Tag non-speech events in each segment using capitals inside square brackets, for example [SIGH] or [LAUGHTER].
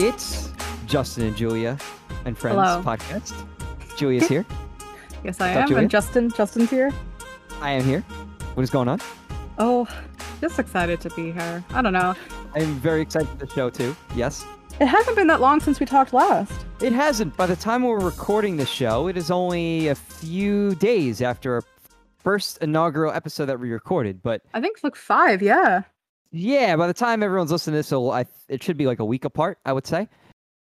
It's Justin and Julia and Friends Hello. podcast. Julia's here. Yes, I What's up, am. Julia? And Justin, Justin's here. I am here. What is going on? Oh, just excited to be here. I don't know. I am very excited for the show too. Yes. It hasn't been that long since we talked last. It hasn't. By the time we're recording the show, it is only a few days after our first inaugural episode that we recorded. But I think it's like five. Yeah. Yeah, by the time everyone's listening to this, it'll, I, it should be like a week apart, I would say.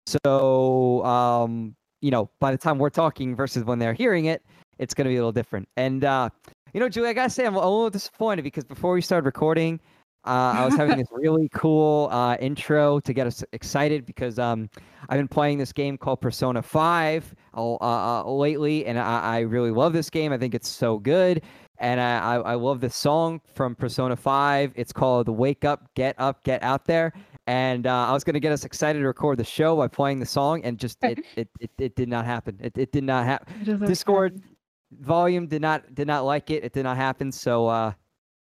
So, um, you know, by the time we're talking versus when they're hearing it, it's going to be a little different. And, uh, you know, Julie, I got to say, I'm a little disappointed because before we started recording, uh, I was having this [LAUGHS] really cool uh, intro to get us excited because um, I've been playing this game called Persona 5 uh, uh, lately, and I, I really love this game. I think it's so good. And I, I, I love this song from Persona 5. It's called Wake Up, Get Up, Get Out There. And uh, I was going to get us excited to record the show by playing the song, and just it, [LAUGHS] it, it, it did not happen. It, it did not happen. It is okay. Discord volume did not did not like it. It did not happen. So uh,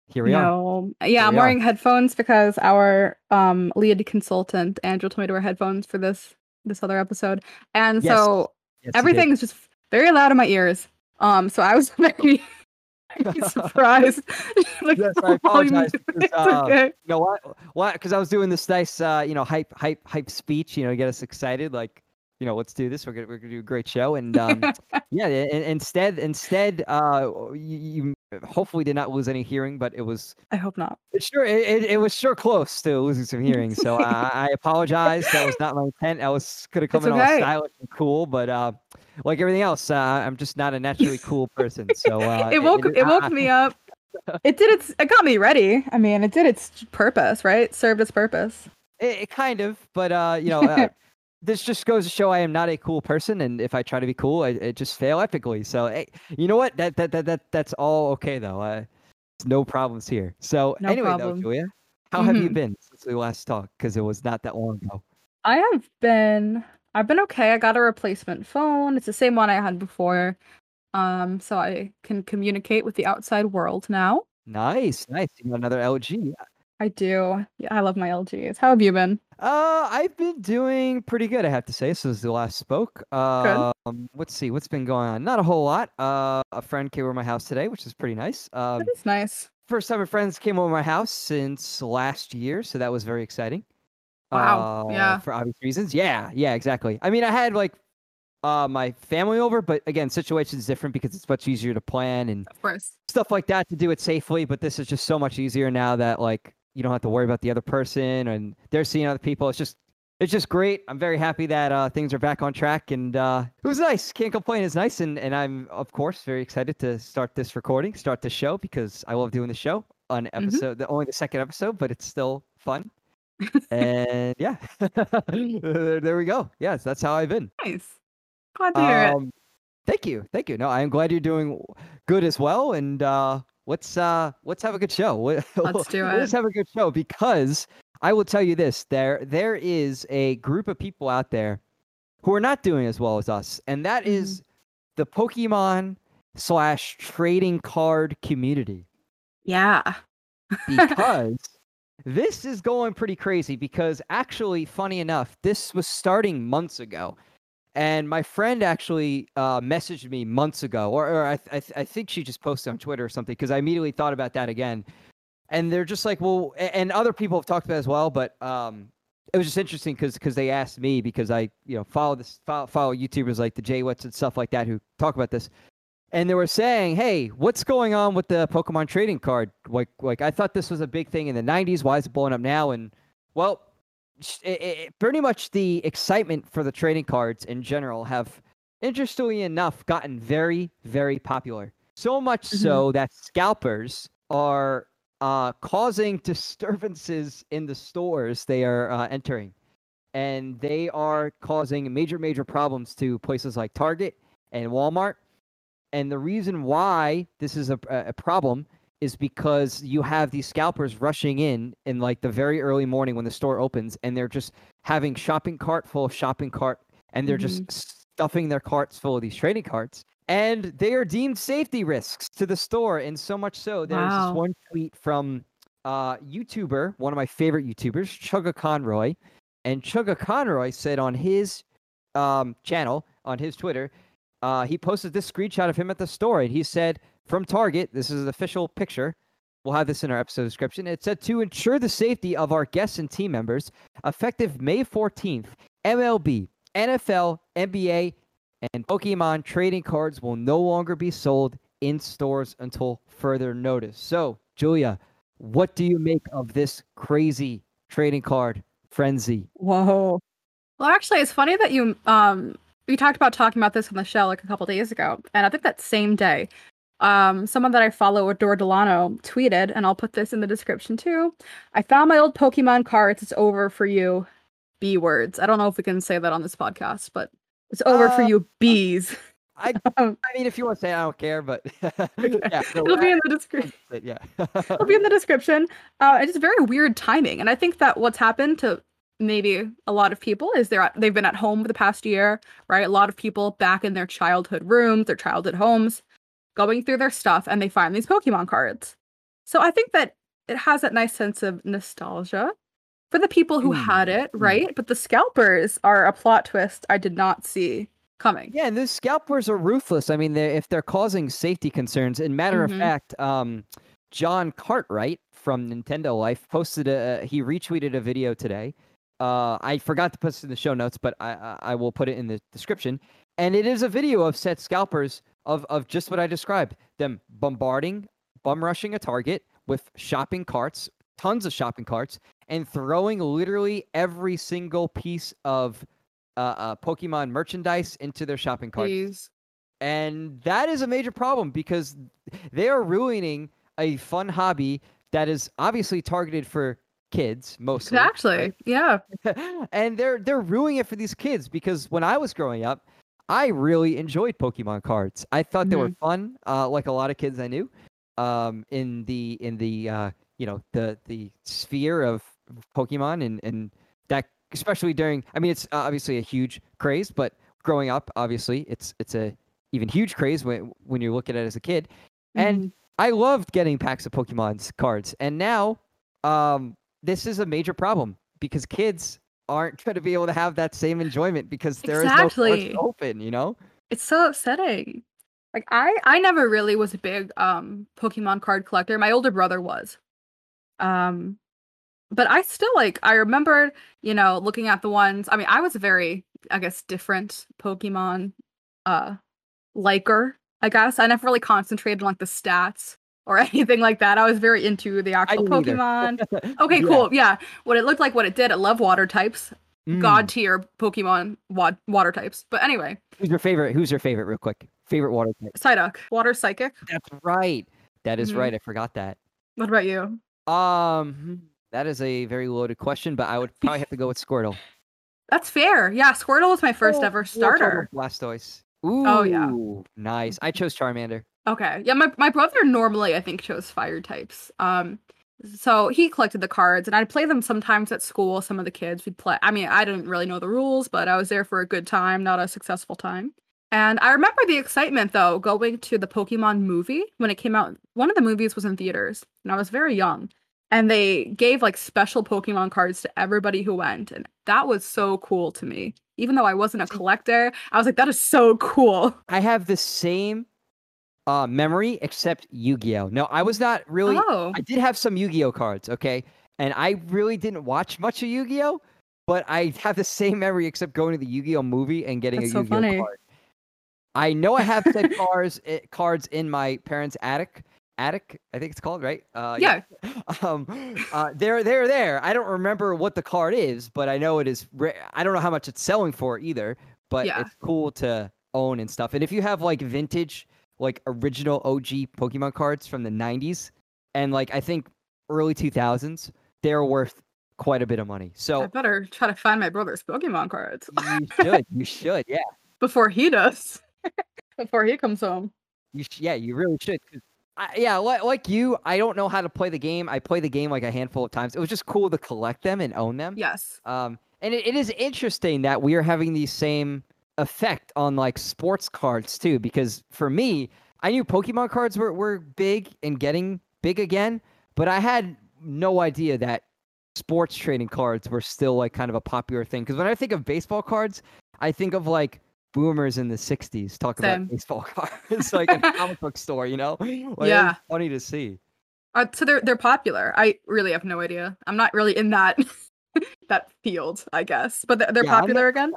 here we are. No. Yeah, I'm we are. wearing headphones because our um lead consultant Angela told me to wear headphones for this this other episode, and Yes. so Yes, everything is just very loud in my ears. Um, so I was [LAUGHS] very, very [LAUGHS] surprised. [LAUGHS] like, Yes, I apologize because, uh, okay. You know what? What? Because I was doing this nice, uh, you know, hype, hype, hype speech. You know, get us excited. Like, you know, let's do this. We're gonna we're gonna do a great show. And um, [LAUGHS] yeah, i- instead, instead, uh, you, you hopefully did not lose any hearing, but it was I hope not. it sure it, it, it was sure close to losing some hearing. So uh, [LAUGHS] I apologize. That was not my intent. I was could have come It's in all okay. stylish and cool, but uh, like everything else, uh, I'm just not a naturally [LAUGHS] cool person. So uh, it woke it woke me up. It did its it got me ready. I mean, it did its purpose, right? Served its purpose. It, it kind of, but uh, you know, uh, this just goes to show I am not a cool person, and if I try to be cool, I, I just fail epically. So, hey, you know what? That that that, that that's all okay though. Uh, no problems here. So No anyway, problem. though, Julia, how have you Mhm. been since we last talked? Because it was not that long ago. I have been I've been okay. I got a replacement phone. It's the same one I had before. Um, so I can communicate with the outside world now. Nice, nice. You got another LG. I do. Yeah, I love my LGs. How have you been? Uh, I've been doing pretty good, I have to say, since the last spoke. Um, let's see, what's been going on? Not a whole lot. Uh, a friend came over my house today, which is pretty nice. Um, That is nice. first time a friends came over my house since last year, so that was very exciting. Wow, Uh, yeah. For obvious reasons. Yeah, yeah, exactly. I mean, I had like uh my family over, but again, situation's different because it's much easier to plan and Of course. stuff like that to do it safely. But this is just so much easier now that like you don't have to worry about the other person and they're seeing other people. It's just it's just great. I'm very happy that uh, things are back on track and uh, it was nice. Can't complain. It's nice and, and I'm of course very excited to start this recording, start the show because I love doing the show on episode the only the second episode, but it's still fun. [LAUGHS] and yeah, [LAUGHS] there, there we go. Yes, that's how I've been. Nice. Glad to hear it. Um, thank you, thank you. No, I'm glad you're doing good as well. And uh, let's uh, let's have a good show. Let- [LAUGHS] Let's do it. Let's have a good show because I will tell you this: there there is a group of people out there who are not doing as well as us, and that Mm-hmm. is the Pokemon slash trading card community Yeah. because [LAUGHS] this is going pretty crazy because actually funny enough this was starting months ago and my friend actually uh, messaged me months ago or, or I, th- I, th- I think she just posted on twitter or something because i immediately thought about that again and they're just like well and other people have talked about it as well but um, it was just interesting because they asked me because i you know follow this follow, follow youtubers like the JWittz and stuff like that who talk about this and they were saying, "Hey, what's going on with the Pokemon trading card? Like, like I thought this was a big thing in the '90s. Why is it blowing up now?" And well, it, it, pretty much the excitement for the trading cards in general have, interestingly enough, gotten very, very popular. So much so that scalpers are uh, causing [LAUGHS] disturbances in the stores they are uh, entering, and they are causing major, major problems to places like Target and Walmart. And the reason why this is a, a problem is because you have these scalpers rushing in in like the very early morning when the store opens, and they're just having shopping cart full of shopping cart, and they're just stuffing their carts full of these trading cards. And they are deemed safety risks to the store, and so much so there's Wow. this one tweet from uh, YouTuber, one of my favorite YouTubers, Chuggaaconroy, And Chuggaaconroy said on his um, channel, on his Twitter, uh, he posted this screenshot of him at the store. And he said, from Target, this is an official picture. We'll have this in our episode description. It said to ensure the safety of our guests and team members, effective May 14th, MLB, NFL, NBA, and Pokemon trading cards will no longer be sold in stores until further notice. So, Julia, what do you make of this crazy trading card frenzy? Whoa. Well, actually, it's funny that you um we talked about talking about this on the show like a couple days ago, and I think that same day, um, someone that I follow, Adore Delano, tweeted, and I'll put this in the description too. I found my old Pokemon cards. It's over for you. B words. I don't know if we can say that on this podcast, but it's over uh, for you, [LAUGHS] bees. I, [LAUGHS] I mean, if you want to say, it, I don't care, but [LAUGHS] yeah, it'll be in the description. Yeah, it'll be in the description. Uh, it's very weird timing, and I think that what's happened to maybe a lot of people is they're they've been at home for the past year, right? A lot of people back in their childhood rooms, their childhood homes, going through their stuff, and they find these Pokemon cards. So I think that it has that nice sense of nostalgia for the people who mm. had it, hmm. right? Mm. But the scalpers are a plot twist I did not see coming. Yeah, and those scalpers are ruthless. I mean, they're, if they're causing safety concerns, in matter mm-hmm. of fact, um, John Cartwright from Nintendo Life posted a he retweeted a video today. Uh, I forgot to put this in the show notes, but I I will put it in the description. And it is a video of set scalpers of of just what I described: them bombarding, bum rushing a target with shopping carts, tons of shopping carts, and throwing literally every single piece of uh, uh, Pokemon merchandise into their shopping carts. Please. And that is a major problem because they are ruining a fun hobby that is obviously targeted for kids mostly. Exactly. Right? Yeah. [LAUGHS] and they're they're ruining it for these kids because when I was growing up, I really enjoyed Pokemon cards. I thought mm-hmm. they were mm-hmm. fun, uh, like a lot of kids I knew. Um, in the in the uh, you know the the sphere of Pokemon and and that especially during. I mean, it's uh, obviously a huge craze, but growing up, obviously, it's it's a even huge craze when when you look at it as a kid. Mm-hmm. And I loved getting packs of Pokemon's cards, and now, um, this is a major problem because kids aren't going to be able to have that same enjoyment because there exactly. is no cards open. You know, it's so upsetting. Like I, I never really was a big um Pokemon card collector. My older brother was. Um, but I still like I remember, you know, looking at the ones. I mean, I was a very, I guess, different Pokemon uh liker, I guess. I never really concentrated on like the stats or [LAUGHS] anything like that. I was very into the actual Pokemon. [LAUGHS] okay, yeah. cool. Yeah. What it looked like, what it did, I love water types. Mm. God tier Pokemon wa- water types. But anyway. Who's your favorite? Who's your favorite, real quick? Favorite water type? Psyduck. Water psychic. That's right. That is mm-hmm. right. I forgot that. What about you? Um. That is a very loaded question, but I would probably have to go with Squirtle. [LAUGHS] That's fair. Yeah, Squirtle was my first oh, ever starter. Blastoise. Ooh, oh yeah, nice. I chose Charmander. Okay, yeah. My my brother normally I think chose fire types. Um, so he collected the cards, and I'd play them sometimes at school. Some of the kids would play. I mean, I didn't really know the rules, but I was there for a good time, not a successful time. And I remember the excitement though going to the Pokemon movie when it came out. One of the movies was in theaters, and I was very young and they gave like special Pokemon cards to everybody who went. And that was so cool to me. Even though I wasn't a collector, I was like, that is so cool. I have the same uh, memory except Yu-Gi-Oh. No, I was not really. Oh. I did have some Yu-Gi-Oh cards, okay, and I really didn't watch much of Yu-Gi-Oh, but I have the same memory except going to the Yu-Gi-Oh movie and getting That's a Yu-Gi-Oh so card. I know I have said [LAUGHS] cards eh, cards in my parents' attic, attic i think it's called right uh, yeah, yeah. [LAUGHS] um uh, they're they're there i don't remember what the card is but i know it is i don't know how much it's selling for either but yeah. it's cool to own and stuff and if you have like vintage like original og pokemon cards from the 90s and like i think early 2000s they're worth quite a bit of money so i better try to find my brother's pokemon cards you should you should yeah [LAUGHS] before he does [LAUGHS] before he comes home you sh- yeah you really should I, yeah, like, like you, I don't know how to play the game. I play the game like a handful of times. It was just cool to collect them and own them. Yes. Um, and it, it is interesting that we are having these same effect on like sports cards too. Because for me, I knew Pokemon cards were, were big and getting big again, but I had no idea that sports trading cards were still like kind of a popular thing. Because when I think of baseball cards, I think of like boomers in the '60s talking Same. about baseball [LAUGHS] cards, like a [LAUGHS] comic book store. You know? Like, Yeah. funny to see. Uh, so they're they're popular. I really have no idea. I'm not really in that [LAUGHS] that field, I guess. But they're, they're Yeah, I'm not- popular again.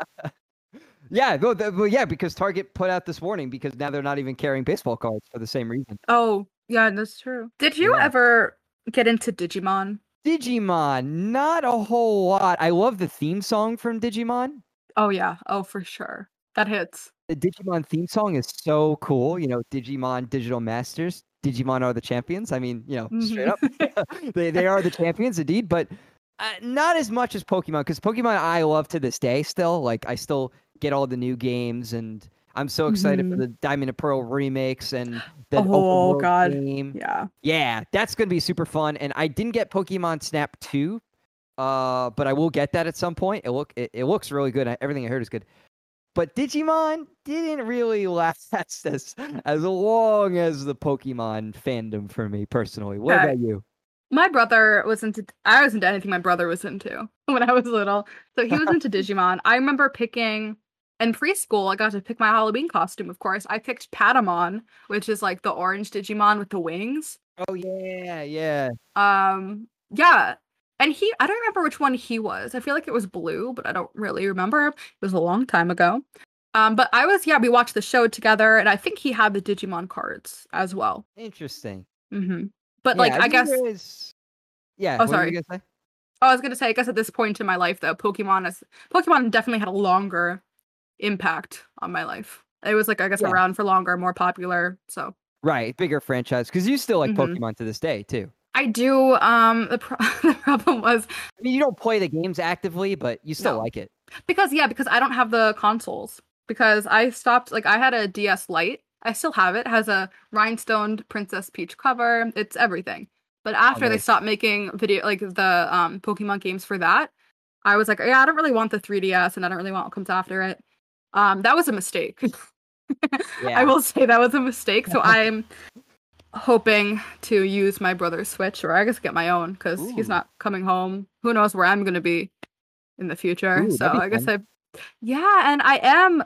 Yeah, well, th- well, yeah, because Target put out this warning because now they're not even carrying baseball cards for the same reason. Oh, yeah, that's true. Did you Yeah. ever get into Digimon? Digimon, not a whole lot. I love the theme song from Digimon. Oh yeah. Oh, for sure. That hits. The Digimon theme song is so cool. You know, Digimon Digital Masters. Digimon are the champions. I mean, you know, straight up, [LAUGHS] they they are the [LAUGHS] champions indeed. But uh, not as much as Pokemon because Pokemon I love to this day. Still, like I still get all the new games, and I'm so excited for Mhm. the Diamond and Pearl remakes and the [GASPS] Oh, God. game. Yeah. Yeah, that's gonna be super fun. And I didn't get Pokemon Snap 2, uh, but I will get that at some point. It look it, it looks really good. Everything I heard is good. But Digimon didn't really [LAUGHS] last as as long as the Pokemon fandom for me personally. What Okay. about you? My brother was into I was into anything my brother was into [LAUGHS] when I was little. So he was into [LAUGHS] Digimon. I remember picking in preschool, I got to pick my Halloween costume, of course. I picked Patamon, which is like the orange Digimon with the wings. Oh yeah, yeah. Um, yeah. And he I don't remember which one he was. I feel like it was blue, but I don't really remember. It was a long time ago. Um, but I was yeah, we watched the show together, and I think he had the Digimon cards as well. Interesting. Mm-hmm. But Yeah, like I think guess is- Yeah. Oh, sorry. you gonna say? Oh, I was gonna say, I guess at this point in my life, though, Pokemon is Pokemon definitely had a longer impact on my life. It was like I guess Yeah. around for longer, more popular. So Right, bigger franchise because you still like Mhm. Pokemon to this day too. I do. Um, the, pro- [LAUGHS] the problem was I mean, you don't play the games actively, but you still No. like it. because yeah, because I don't have the consoles because I stopped. Like I had a DS Lite. I still have it. Has a rhinestoned Princess Peach cover. It's everything. But after they nice. stopped making video like the um Pokemon games for that, I was like, yeah, I don't really want the 3DS, and I don't really want what comes after it. Um, that was a mistake. [LAUGHS] Yeah. I will say that was a mistake. So [LAUGHS] I'm hoping to use my brother's Switch, or I guess get my own because he's not coming home. Who knows where I'm going to be in the future? Ooh, so I guess I, yeah, and I am.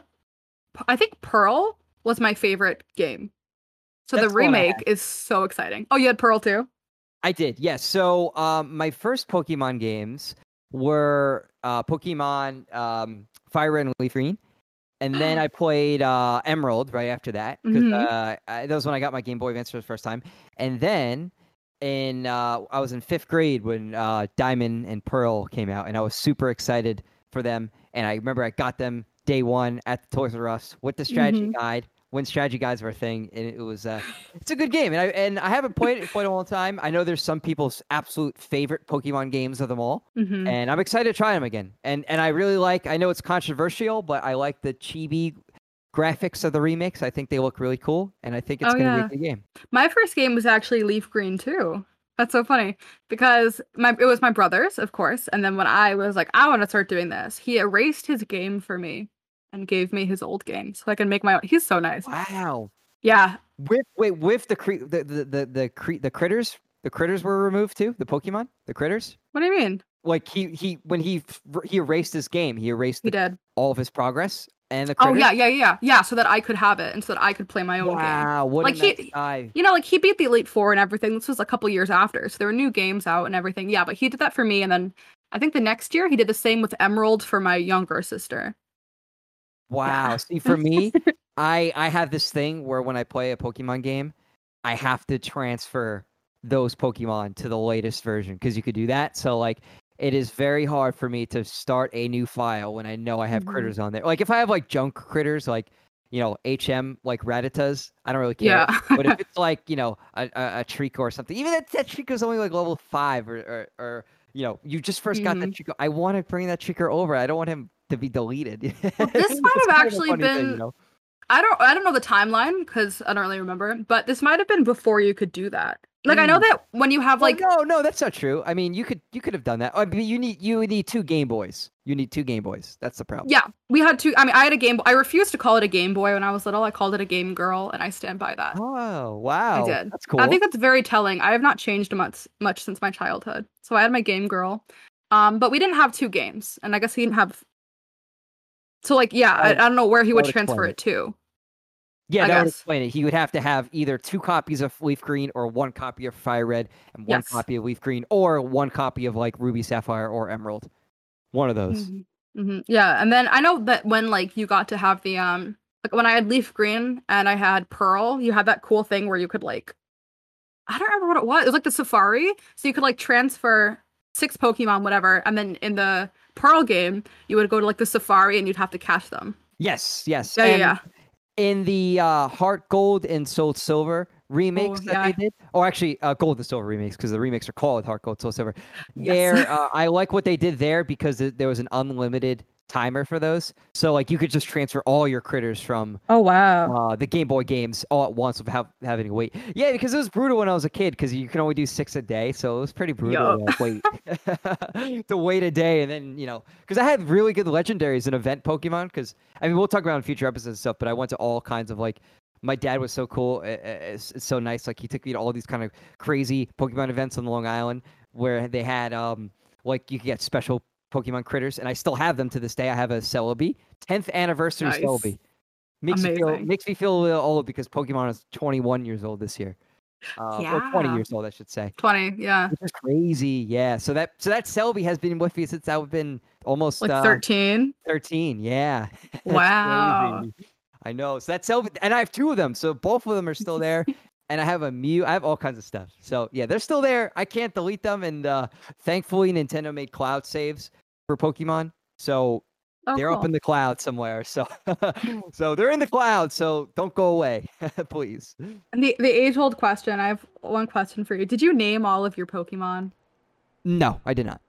I think Pearl was my favorite game. So That's the the one I remake is so exciting. Oh, you had Pearl too. I did, yes. So um, my first Pokemon games were uh, Pokemon um, Fire Red and Leaf Green, and [GASPS] then I played uh, Emerald right after that because Mhm. uh, I- that was when I got my Game Boy Advance for the first time. And then in uh, I was in fifth grade when uh, Diamond and Pearl came out, and I was super excited for them. And I remember I got them day one at the Toys R Us with the strategy Mhm. guide when strategy guides were a thing, and it was uh, it's a good game, and I and I haven't played it for a long time. I know there's some people's absolute favorite Pokemon games of them all, hmm and I'm excited to try them again. And and I really like. I know it's controversial, but I like the chibi graphics of the remakes. I think they look really cool, and I think it's Oh, gonna yeah. be a good game. My first game was actually Leaf Green too. That's so funny because my it was my brother's, of course, and then when I was like, I want to start doing this, he erased his game for me and gave me his old game so I can make my own. He's so nice. Wow. Yeah, With wait with the cre- the the the the, cre- the critters the critters were removed too. The Pokemon the critters. what do you mean? Like he he when he he erased his game, he erased He the, did. all of his progress and the Oh critters. yeah, yeah, yeah, yeah. So that I could have it and so that I could play my own game. Wow, what Like, a he- guy. You know, like he beat the Elite Four and everything. This was a couple years after, so there were new games out and everything. Yeah, but he did that for me, and then I think the next year he did the same with Emerald for my younger sister. Wow. [LAUGHS] See, for me, I I have this thing where when I play a Pokemon game, I have to transfer those Pokemon to the latest version because you could do that. So like, it is very hard for me to start a new file when I know I have Mhm. critters on there. Like if I have like junk critters, like you know HM like Rattatas, I don't really care. Yeah. but if [LAUGHS] it's like you know a, a, a Treecko or something, even that that Treecko's only like level five or or, or you know you just 1st got that Mhm. Treecko. I want to bring that Treecko over. I don't want him to be deleted. [LAUGHS] this might have kind of a actually funny thing, you been- know? I don't I don't know the timeline because I don't really remember, but this might have been before you could do that. Like I know Mm. that when you have Well, like no, no, that's not true. I mean, you could you could have done that. I mean, you need you need two Game Boys. You need two Game Boys. That's the problem. yeah, we had two. I mean, I had a Game. Boy. I refused to call it a Game Boy when I was little. I called it a Game Girl, and I stand by that. Oh wow, I did. That's cool. I think that's very telling. I have not changed much much since my childhood. So I had my Game Girl, um, but we didn't have two games, and I guess he didn't have. So like, yeah, I, I don't know where he would would transfer it. to. yeah, I that would guess. explain it. He would have to have either two copies of Leaf Green or one copy of Fire Red and one Yes. copy of Leaf Green or one copy of like Ruby Sapphire or Emerald. One of those. hmm Yeah, and then I know that when like you got to have the um like when I had leaf green and I had pearl, you had that cool thing where you could like I don't remember what it was. It was like the safari, so you could like transfer six Pokemon, whatever, and then in the pearl game you would go to like the safari and you'd have to catch them. Yes, yes. Yeah, yeah, and yeah. In the uh, Heart Gold and Soul Silver remakes that yeah. they did, or actually uh, Gold and Silver remakes, because the remakes are called Heart Gold, Soul Silver. Yes. There, uh, I like what they did there because there was an unlimited timer for those. So like you could just transfer all your critters from Oh wow. uh, the Game Boy games all at once without having to wait. Yeah, because it was brutal when I was a kid because you can only do six a day, so it was pretty brutal to wait [LAUGHS] [LAUGHS] to wait a day and then you know because I had really good legendaries and event Pokemon. Because I mean we'll talk about in future episodes and stuff, but I went to all kinds of like. My dad was so cool. It's, it's so nice. Like he took me to all these kind of crazy Pokemon events on Long Island where they had um like you could get special Pokemon critters, and I still have them to this day. I have a Celebi, 10th anniversary Nice. Celebi. Makes me feel makes me feel a little old because Pokemon is 21 years old this year. Uh, or 20 years old, I should say. Twenty, yeah. Which is crazy. Yeah. So that so that Celebi has been with me since I've been almost Like uh, thirteen. 13. Yeah. [LAUGHS] Wow. I know. So that's Celebi, and I have two of them. So both of them are still there. [LAUGHS] and I have a Mew. I have all kinds of stuff. So yeah, they're still there. I can't delete them. And uh, thankfully, Nintendo made cloud saves for Pokemon. So Oh, they're cool. up in the cloud somewhere. So [LAUGHS] so they're in the cloud. So don't go away, [LAUGHS] please. And the the age old question. I have one question for you. Did you name all of your Pokemon? No, I did not.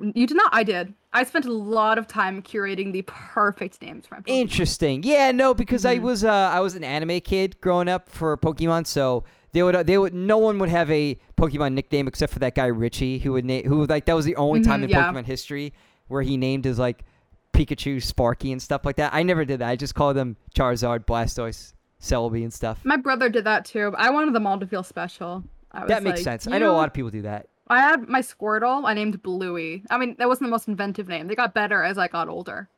You did not. I did. I spent a lot of time curating the perfect names for my Pokemon. Interesting. Yeah, no, because I Mhm. was uh, I was an anime kid growing up for Pokemon, so they would uh, they would no one would have a Pokemon nickname except for that guy Richie who would name who like that was the only time Mhm, in yeah. Pokemon history where he named his like Pikachu, Sparky, and stuff like that. I never did that. I just called them Charizard, Blastoise, Celebi, and stuff. My brother did that too. But I wanted them all to feel special. I was That makes like, sense. I know a lot of people do that. I had my Squirtle. I named Bluey. I mean, that wasn't the most inventive name. They got better as I got older,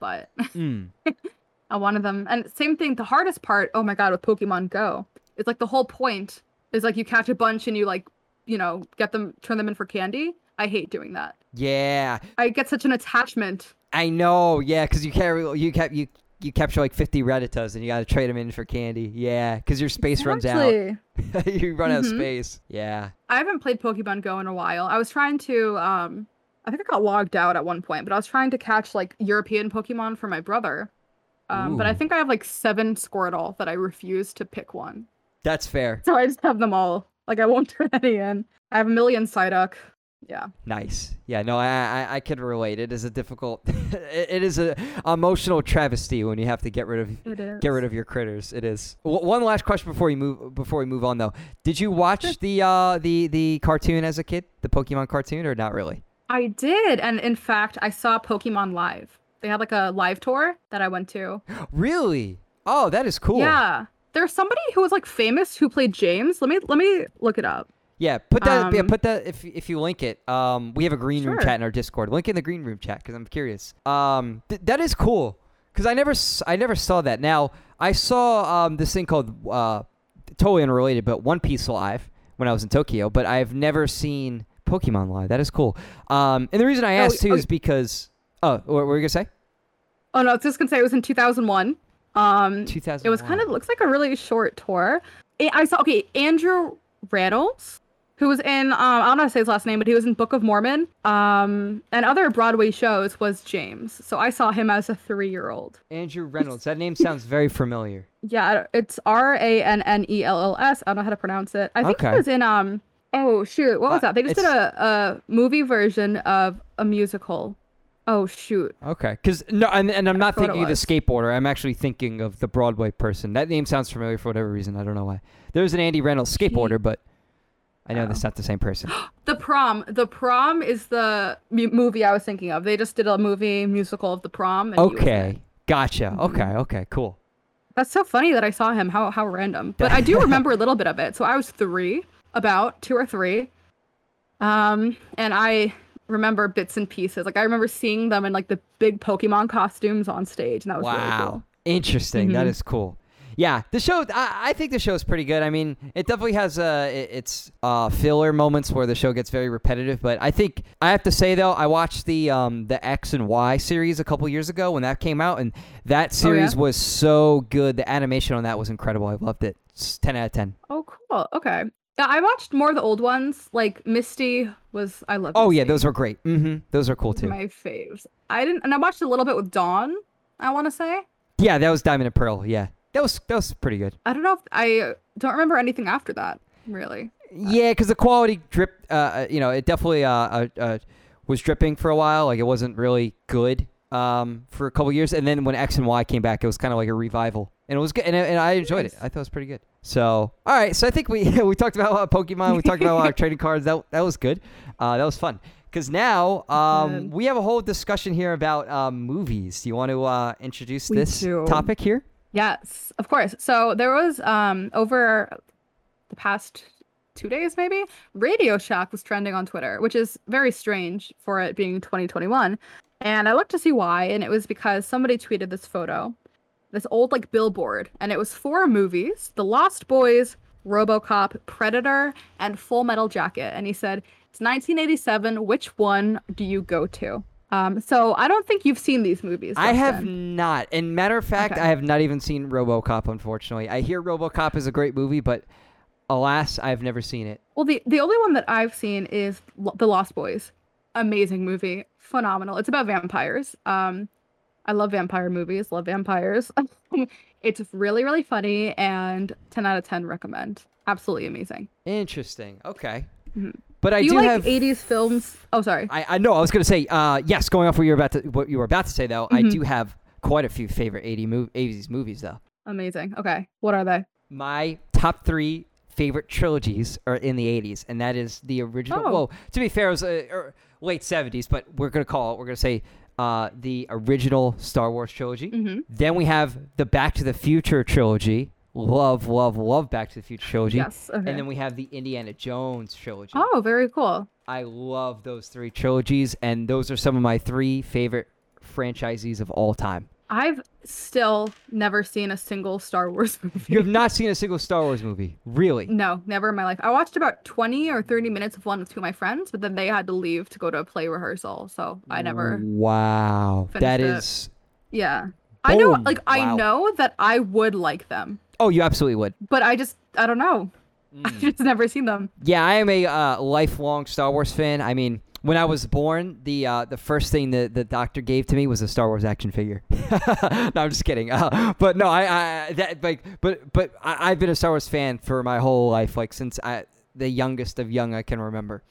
but Mm. [LAUGHS] I wanted them. And same thing. The hardest part. Oh my god, with Pokemon Go, it's like the whole point is like you catch a bunch and you like, you know, get them, turn them in for candy. I hate doing that. Yeah, I get such an attachment. I know. Yeah, because you carry you kept you you capture like fifty Rattatas and you got to trade them in for candy. Yeah, because your space runs out. Exactly. [LAUGHS] you run out of Mhm. space. Yeah. I haven't played Pokemon Go in a while. I was trying to um I think I got logged out at one point, but I was trying to catch like European Pokemon for my brother. Um, but I think I have like seven Squirtle that I refuse to pick one. That's fair. So I just have them all. Like I won't [LAUGHS] turn any in. I have a million Psyduck. Yeah. Nice. Yeah, no, I I, I can relate. It is a difficult [LAUGHS] it, it is a emotional travesty when you have to get rid of get rid of your critters. It is. W- one last question before you move before we move on though. Did you watch the uh the the cartoon as a kid? The Pokemon cartoon or not really? I did, and in fact, I saw Pokemon live. They had like a live tour that I went to. [GASPS] Really? Oh, that is cool. Yeah. There's somebody who was like famous who played James. Let me let me look it up. Yeah, put that. yeah, Um, put that. If if you link it, um, we have a green room chat in our Discord. Link in the green room chat because I'm curious. Um, th- that is cool because I never I never saw that. Now I saw um this thing called uh totally unrelated, but One Piece live when I was in Tokyo, but I've never seen Pokemon live. That is cool. Um, and the reason I Oh, asked too oh, is because oh, what were you gonna say? Oh no, I was just gonna say it was in 2001. Um, 2000. it was kind of looks like a really short tour. I saw okay, Andrew Reynolds, who was in um, I don't know how to say his last name, but he was in Book of Mormon. Um, and other Broadway shows was James. So I saw him as a three-year-old. Andrew Reynolds. That name sounds very familiar. Yeah, it's R A N N E L L S. I don't know how to pronounce it. I think Okay. he was in um. Oh shoot, what was Uh, that? They just did a, a movie version of a musical. Oh shoot. Okay, because no, and, and I'm not thinking of the skateboarder. I'm actually thinking of the Broadway person. That name sounds familiar for whatever reason. I don't know why. There's an Andy Reynolds skateboarder, but I know Oh. that's not the same person. [GASPS] The prom. The prom is the mu- movie I was thinking of. They just did a movie musical of the prom. And he was in it. Okay, gotcha. Mhm. Okay, okay, cool. That's so funny that I saw him. How how random. But I do [LAUGHS] remember a little bit of it. So I was three, about two or three. Um, and I remember bits and pieces. Like I remember seeing them in like the big Pokemon costumes on stage, and that was wow, really cool. interesting. That Mhm. is cool. Yeah, the show. I, I think the show is pretty good. I mean, it definitely has uh, it- its uh, filler moments where the show gets very repetitive. But I think I have to say though, I watched the um the X and Y series a couple years ago when that came out, and that Oh, yeah? series was so good. The animation on that was incredible. I loved it. It's ten out of ten. Oh, cool. Okay. I watched more of the old ones. Like Misty was. I love. Oh yeah, those were great. Mm-hmm. Those are cool too. my faves. I didn't, and I watched a little bit with Dawn. I want to say. Yeah, that was Diamond and Pearl. Yeah, that was that was pretty good. I don't know if I don't remember anything after that. Really. Yeah, because the quality drip, uh, uh, you know, it definitely uh, uh, uh, was dripping for a while. Like it wasn't really good um, for a couple years, and then when X and Y came back, it was kind of like a revival, and it was good, and, and I enjoyed it. I thought it was pretty good. So, all right, so I think we [LAUGHS] we talked about a lot of Pokemon, we talked about a lot of [LAUGHS] trading cards. That that was good. Uh, that was fun. Because now um, we have a whole discussion here about um, movies. Do you want to uh, introduce We this do. topic here? Yes, of course. So there was um over the past two days maybe Radio Shack was trending on Twitter, which is very strange for it being 2021. And I looked to see why, and it was because somebody tweeted this photo, this old like billboard, and it was four movies: The Lost Boys, RoboCop, Predator, and Full Metal Jacket. And he said, "It's 1987. Which one do you go to?" Um, so I don't think you've seen these movies. I have not. And matter of fact, Okay. I have not even seen RoboCop. Unfortunately, I hear RoboCop is a great movie, but alas, I've never seen it. Well, the the only one that I've seen is Lo- The Lost Boys. Amazing movie, phenomenal. It's about vampires. Um, I love vampire movies. Love vampires. [LAUGHS] it's really really funny and ten out of ten recommend. Absolutely amazing. Interesting. Okay. Mhm. But I do do, you like have. 80s films? Oh, sorry. I, I know. I was gonna say. Uh, yes. Going off what you were about to what you were about to say though, I Mhm. do have quite a few favorite 80 mov- 80s movies though. Amazing. Okay, what are they? My top three favorite trilogies are in the 80s, and that is the original. Oh. Well, to be fair, it was uh, er, late 70s, but we're gonna call it. We're gonna say uh, the original Star Wars trilogy. Mm-hmm. Then we have the Back to the Future trilogy. Love, love, love Back to the Future trilogy. Yes. Okay. And then we have the Indiana Jones trilogy. oh, very cool. I love those three trilogies, and those are some of my three favorite franchisees of all time. I've still never seen a single Star Wars [LAUGHS] movie. You have not seen a single Star Wars movie, really? No, never in my life. I watched about 20 or 30 minutes of one with two of my friends, but then they had to leave to go to a play rehearsal. So I never, Wow, that it. is. yeah. I know, like, Wow. I know that I would like them, Oh, you absolutely would. but I just, I don't know. [LAUGHS] I've just never seen them. Yeah, I am a uh, lifelong Star Wars fan. I mean, when I was born, the uh, the first thing that the doctor gave to me was a Star Wars action figure. [LAUGHS] no, I'm just kidding. Uh, but no, I, I that like, but but I, I've been a Star Wars fan for my whole life, like since I the youngest of young I can remember.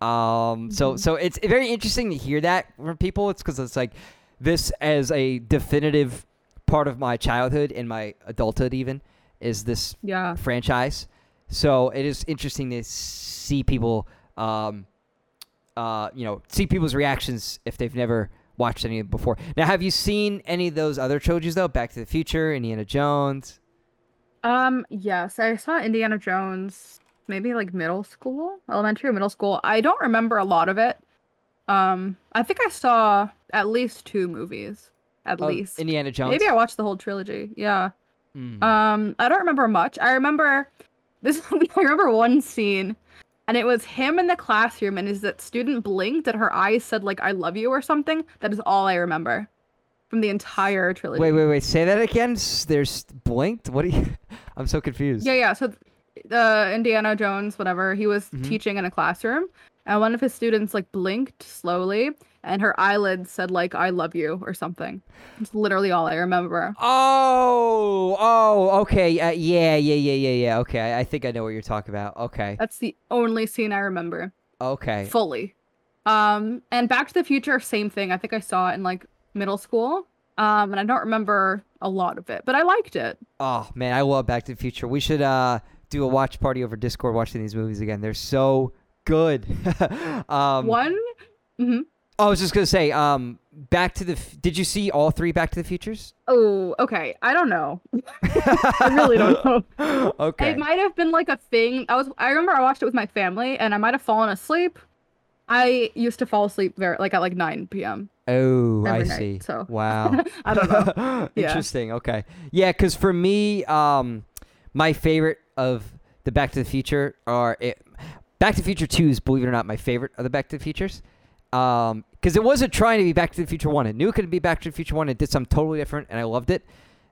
Um, so Mhm. so it's very interesting to hear that from people. It's because it's like this as a definitive part of my childhood and my adulthood, even is this Yeah. franchise. So it is interesting to see people, um, uh, you know, see people's reactions if they've never watched any before. Now, have you seen any of those other trilogies though? Back to the Future, Indiana Jones. Um, yes, I saw Indiana Jones maybe like middle school, elementary or middle school. I don't remember a lot of it. Um, I think I saw at least two movies, at Oh, least. Indiana Jones. Maybe I watched the whole trilogy. Yeah. Mm. Um, I don't remember much. I remember [LAUGHS] this. I remember one scene, and it was him in the classroom, and is that student blinked, and her eyes said like "I love you" or something. That is all I remember from the entire trilogy. wait, wait, wait. Say that again. There's blinked. What do you? [LAUGHS] I'm so confused. Yeah, yeah. So, uh, Indiana Jones, whatever, he was Mhm. teaching in a classroom, and one of his students like blinked slowly, and her eyelids said like "I love you" or something. It's literally all I remember. Oh, oh, okay. Uh, yeah, yeah, yeah, yeah, yeah. Okay, I, I think I know what you're talking about. Okay, That's the only scene I remember. okay. fully. Um, and Back to the Future, same thing. I think I saw it in like middle school. Um, and I don't remember a lot of it, but I liked it. Oh man, I love Back to the Future. We should uh do a watch party over Discord watching these movies again. They're so good. [LAUGHS] um, One. hmm I was just gonna say, um, Back to the. F- Did you see all three Back to the Futures? Oh, okay. I don't know. [LAUGHS] I really don't know. [LAUGHS] okay. It might have been like a thing. I was. I remember I watched it with my family, and I might have fallen asleep. I used to fall asleep very like at like 9 p.m. Oh, I night, see. so- Wow. [LAUGHS] I don't know. Yeah. Interesting. Okay. Yeah, because for me, um, my favorite of the Back to the Future are it, Back to the Future Two is, believe it or not, my favorite of the Back to the Futures. Um, because it wasn't trying to be Back to the Future One. It knew it could be Back to the Future One. It did something totally different, and I loved it.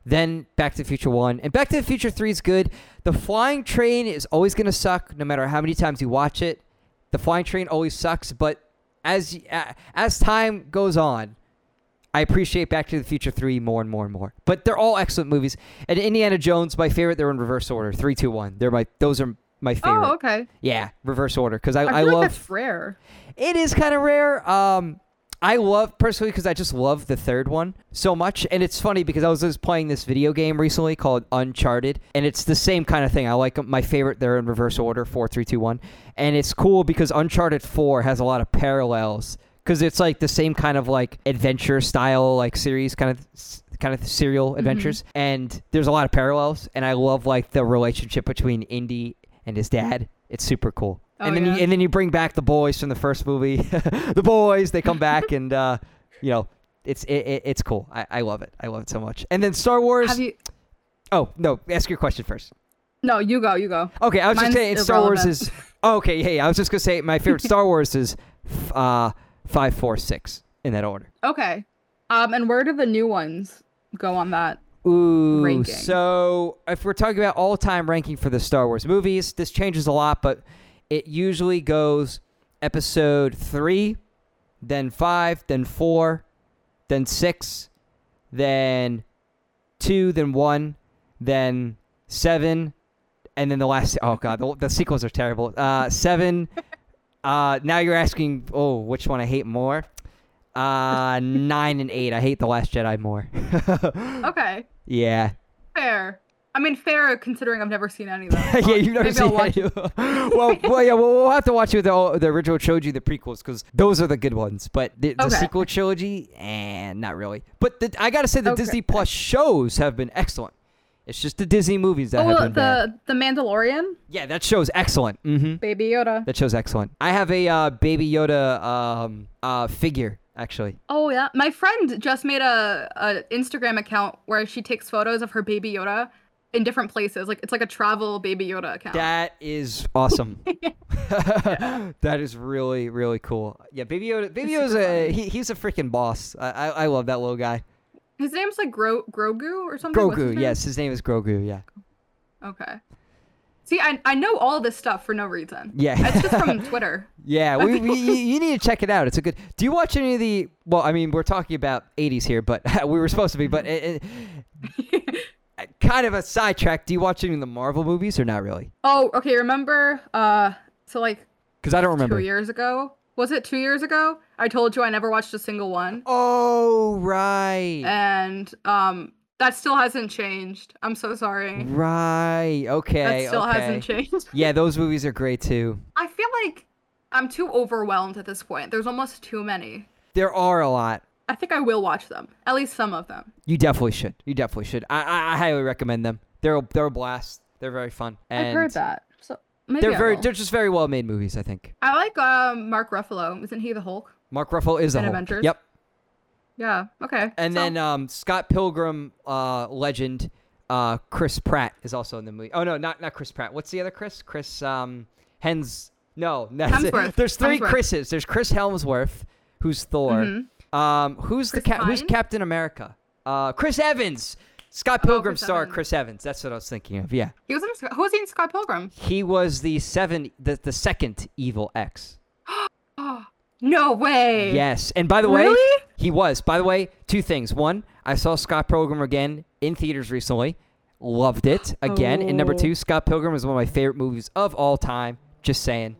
Then Back to the Future One and Back to the Future Three is good. The Flying Train is always gonna suck, no matter how many times you watch it. The Flying Train always sucks, but as a- as time goes on, I appreciate Back to the Future 3 more and more and more. But they're all excellent movies. And Indiana Jones, my favorite, they're in reverse order. Three, two, one. They're my those are my favorite. Oh, okay. Yeah, reverse order. Because I, I, I, feel like love that's rare. it is kind of rare. Um I love personally because I just love the third one so much, and it's funny because I was just playing this video game recently called Uncharted, and it's the same kind of thing. I like my favorite; they're in reverse order, four, three, two, one, and it's cool because Uncharted Four has a lot of parallels because it's like the same kind of like adventure style like series, kind of kind of serial adventures, and there's a lot of parallels, and I love like the relationship between Indy and his dad. It's super cool. Oh, and then yeah. you, and then you bring back the boys from the first movie. [LAUGHS] the boys, they come back [LAUGHS] and uh, you know, it's it, it, it's cool. I, I love it. I love it so much. And then Star Wars. Have you? oh no, ask your question first. No, you go. You go. Okay, I was Mine's just saying Star Wars is. [LAUGHS] Oh, okay, hey, I was just gonna say my favorite Star Wars is uh five, four, six in that order. Okay. Um, and where do the new ones go on that? Ooh, ranking. so if we're talking about all-time ranking for the Star Wars movies, this changes a lot, but it usually goes episode three, then five, then four, then six, then two, then one, then seven, and then the last. Oh god, the, the sequels are terrible. Uh, seven. [LAUGHS] Uh, now you're asking, oh, which one I hate more? Uh, nine and eight. I hate the Last Jedi more. [LAUGHS] Okay. Yeah. Fair. I mean, fair considering I've never seen any of them. [LAUGHS] yeah, you've never Maybe seen I'll watch any. [LAUGHS] well, well, yeah, well, we'll have to watch with the, the original trilogy, the prequels, because those are the good ones. But the, the Okay. sequel trilogy, and not really. But the, I gotta say, the Okay. Disney Plus shows have been excellent. It's just the Disney movies that Oh, have the been bad. the Mandalorian, Yeah, that show's excellent. Mm-hmm. Baby Yoda. That show's excellent. I have a uh, Baby Yoda um, uh, figure actually. Oh yeah, my friend just made a, a Instagram account where she takes photos of her Baby Yoda in different places. Like it's like a travel Baby Yoda account. That is awesome. [LAUGHS] [LAUGHS] that is really really cool. Yeah, Baby Yoda. Baby Yoda's a he, he's a freaking boss. I, I I love that little guy. His name's like Gro- Grogu or something. What's his Grogu. Yes, his name is Grogu. Yeah. Okay. See, I I know all this stuff for no reason. Yeah. It's just from [LAUGHS] Twitter. Yeah, we, [LAUGHS] we you, you need to check it out. It's a good. Do you watch any of the? Well, I mean, we're talking about '80s here, but [LAUGHS] we were supposed to be. But it, it, kind of a sidetrack. Do you watch any of the Marvel movies or not really? oh, okay. Remember? Uh, so like Because I don't remember. two years ago. Was it two years ago? I told you I never watched a single one, Oh right, and um, that still hasn't changed. I'm so sorry. right. Okay. that still okay. hasn't changed. [LAUGHS] Yeah, those movies are great too. I feel like I'm too overwhelmed at this point. There's almost too many. There are a lot. I think I will watch them. At least some of them. You definitely should. You definitely should. I I, I highly recommend them. They're a, they're a blast. They're very fun. And I've heard that. So maybe They're I very will. they're just very well made movies. I think. I like um, Mark Ruffalo. Isn't he the Hulk? Mark Ruffalo is the And Hulk. Avengers? Yep. Yeah. Okay. And So- then um, Scott Pilgrim uh, legend uh, Chris Pratt is also in the movie. Oh no, not not Chris Pratt. What's the other Chris? Chris um, Hens. No, [LAUGHS] that's it. There's three Hemsworth. Chris's. There's Chris Hemsworth, who's Thor. Mhm. Um, who's the Chris ca- who's Captain America? Uh, Chris Evans. Scott Oh, Pilgrim Chris star Evans. Chris Evans. That's what I was thinking of. Yeah, he was in. Who was he in Scott Pilgrim? he was the seven, the, the second evil X. [GASPS] [GASPS] Oh, no way. Yes, and by the way, Really? he was. By the way, two things. One, I saw Scott Pilgrim again in theaters recently. Loved it again. And number Oh. two, Scott Pilgrim is one of my favorite movies of all time. Just saying,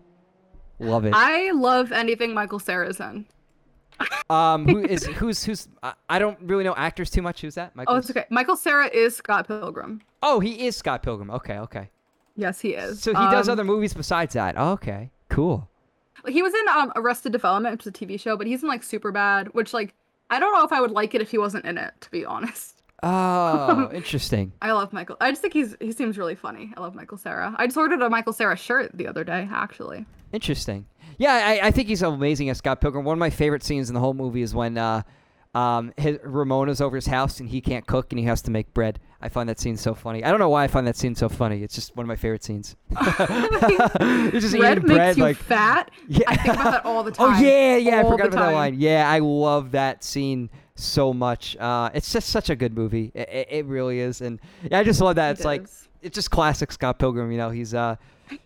love it. I love anything Michael Cera's in. [LAUGHS] Um, who is who's who's? I, I don't really know actors too much. Who's that? Michael? Oh, it's okay. Michael Cera is Scott Pilgrim. Oh, he is Scott Pilgrim. Okay, okay. Yes, he is. So he does Um, other movies besides that. Oh, okay, cool. He was in um Arrested Development, which is a TV show, but he's in like Superbad, which like I don't know if I would like it if he wasn't in it. To be honest, Oh, [LAUGHS] interesting. I love Michael. I just think he's he seems really funny. I love Michael Cera. I just ordered a Michael Cera shirt the other day, actually. Interesting. Yeah, I, I think he's amazing as Scott Pilgrim. One of my favorite scenes in the whole movie is when uh, um, his, Ramona's over his house and he can't cook and he has to make bread. I find that scene so funny. I don't know why I find that scene so funny. It's just one of my favorite scenes. [LAUGHS] [LAUGHS] He's just bread eating makes bread you like fat. Yeah. I think about that all the time. [LAUGHS] Oh yeah, yeah. I forgot about that time. line. Yeah, I love that scene so much. Uh, it's just such a good movie. It, it, it really is, and yeah, I just love that. It It's like it's just classic Scott Pilgrim. You know, he's uh,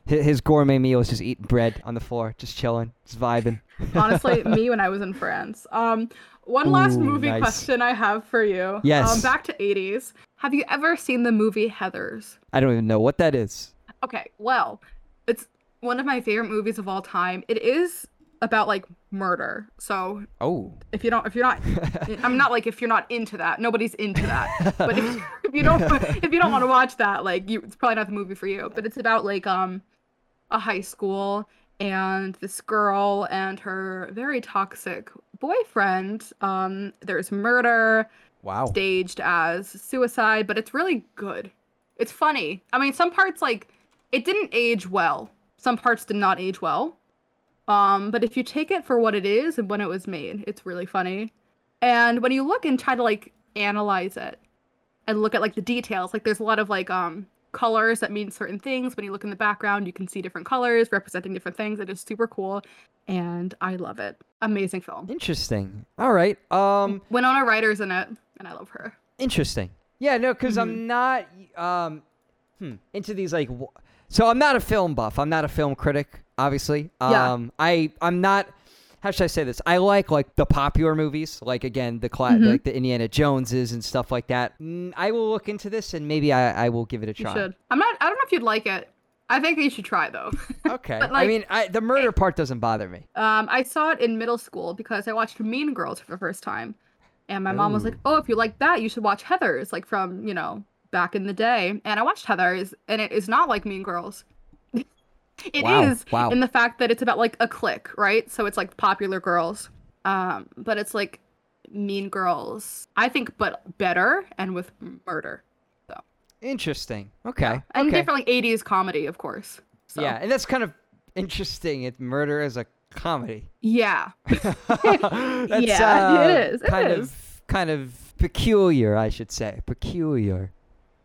his, his gourmet meal is just eating bread on the floor, just chilling, just vibing. honestly me when I was in France. Um, one last Ooh, movie nice. question I have for you. Yes. Um, back to 80s. Have you ever seen the movie Heathers? I don't even know what that is. Okay, well, it's one of my favorite movies of all time. It is about like murder. So Oh, if you don't, if you're not, [LAUGHS] I'm not like if you're not into that. Nobody's into that. [LAUGHS] But if, if you don't, if you don't want to watch that, like you, it's probably not the movie for you. But it's about like um, a high school and this girl and her very toxic boyfriend. Um, there's murder wow. staged as suicide, but it's really good. It's funny. I mean, some parts like it didn't age well. Some parts did not age well. Um, but if you take it for what it is and when it was made, it's really funny. And when you look and try to like analyze it and look at like the details, like there's a lot of like um colors that mean certain things. When you look in the background, you can see different colors representing different things. It is super cool and I love it. Amazing film. Interesting. All right. Um, Winona Ryder's in it, and I love her. interesting. Yeah, no, because I'm not um, hmm, into these like. W- so I'm not a film buff. I'm not a film critic. Obviously. Yeah. Um, I I'm not. How should I say this? I like like the popular movies, like again the cla- Mhm. like the Indiana Joneses and stuff like that. I will look into this and maybe I, I will give it a You try. should. I'm not. I don't know if you'd like it. I think you should try though. [LAUGHS] Okay. But, I mean, I, the murder part doesn't bother me. um, I saw it in middle school because I watched Mean Girls for the first time, and my mom was like, "Oh, if you like that, you should watch Heathers, like from you know back in the day." And I watched Heathers, and it is not like Mean Girls. [LAUGHS] It is Wow, wow. in the fact that it's about like a clique, right? So it's like popular girls, um, but it's like Mean Girls. I think, but better and with murder. So interesting. Okay. and okay. different like 80s comedy, of course. So, Yeah, and that's kind of interesting. It murder as a comedy. yeah, [LAUGHS] [LAUGHS] That's, Yeah, uh, it is, it kind is. of kind of peculiar, I should say. Peculiar.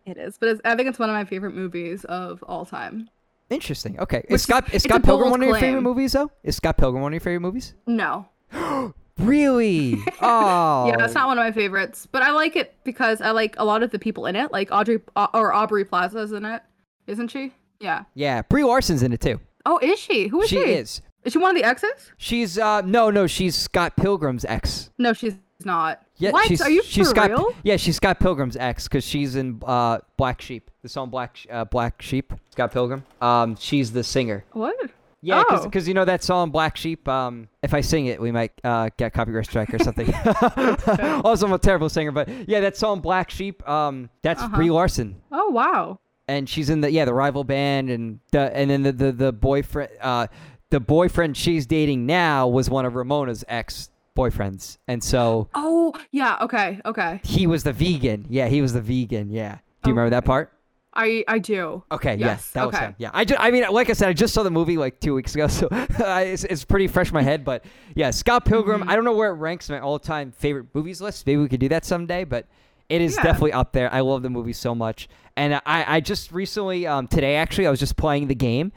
it is. But it's, I think it's one of my favorite movies of all time. Interesting. Okay. Which Is Scott is Scott Pilgrim one of your favorite movies though? Is Scott Pilgrim one of your favorite movies? No, [GASPS] Really? [LAUGHS] Oh. yeah, it's not one of my favorites, but I like it because I like a lot of the people in it. Like Audrey uh, or Aubrey Plaza's in it, isn't she? Yeah. Yeah, Brie Larson's in it too. Oh, is she? Who is she she? is. Is she one of the exes? She's uh no no she's Scott Pilgrim's ex. No, she's not. Yeah, what? she's Are you she's for Scott, real? Yeah, she's Scott Pilgrim's ex because she's in uh Black Sheep. The song Black uh, Black Sheep. Scott Pilgrim. Um, she's the singer. What? Yeah, Oh. because you know that song Black Sheep. Um, if I sing it, we might uh, get copyright strike or something. [LAUGHS] also, I'm a terrible singer, but yeah, that song Black Sheep. Um, that's Uh-huh. Brie Larson, Oh wow. and she's in the yeah the rival band, and the and then the the, the boyfriend uh the boyfriend she's dating now was one of Ramona's ex boyfriends, and so Oh yeah. Okay. Okay. he was the vegan. Yeah, he was the vegan. Yeah. Do you remember that part? I I do. Okay, yes, Yes, that was okay. him. Yeah, I, ju- I mean, like I said, I just saw the movie like two weeks ago, [LAUGHS] so it's, it's pretty fresh in my head. But yeah, Scott Pilgrim. Mhm. I don't know where it ranks in my all-time favorite movies list. Maybe we could do that someday, but it is Yeah. definitely up there. I love the movie so much, and I I just recently um today actually I was just playing the game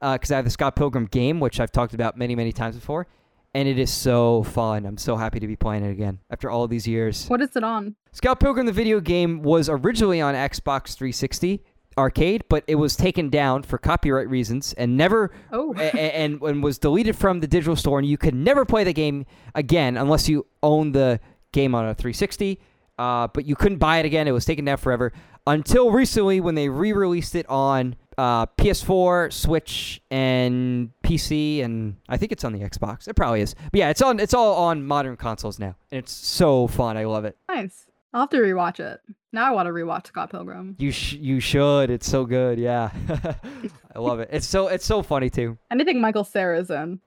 because I have the Scott Pilgrim game, which I've talked about many many times before, and it is so fun. I'm so happy to be playing it again after all these years. What is it on? Scott Pilgrim the video game was originally on Xbox 360 arcade, but it was taken down for copyright reasons and never Oh. a- and, and was deleted from the digital store and you could never play the game again unless you own the game on a 360. Uh, but you couldn't buy it again. It was taken down forever until recently when they re-released it on uh, PS4, Switch, and PC, and I think it's on the Xbox. It probably is. But yeah, it's on. It's all on modern consoles now, and it's so fun. I love it. Nice. I'll have to rewatch it. Now I want to rewatch Scott Pilgrim. You sh- you should. It's so good. Yeah, [LAUGHS] I love it. It's so it's so funny too. Anything Michael Cera's in.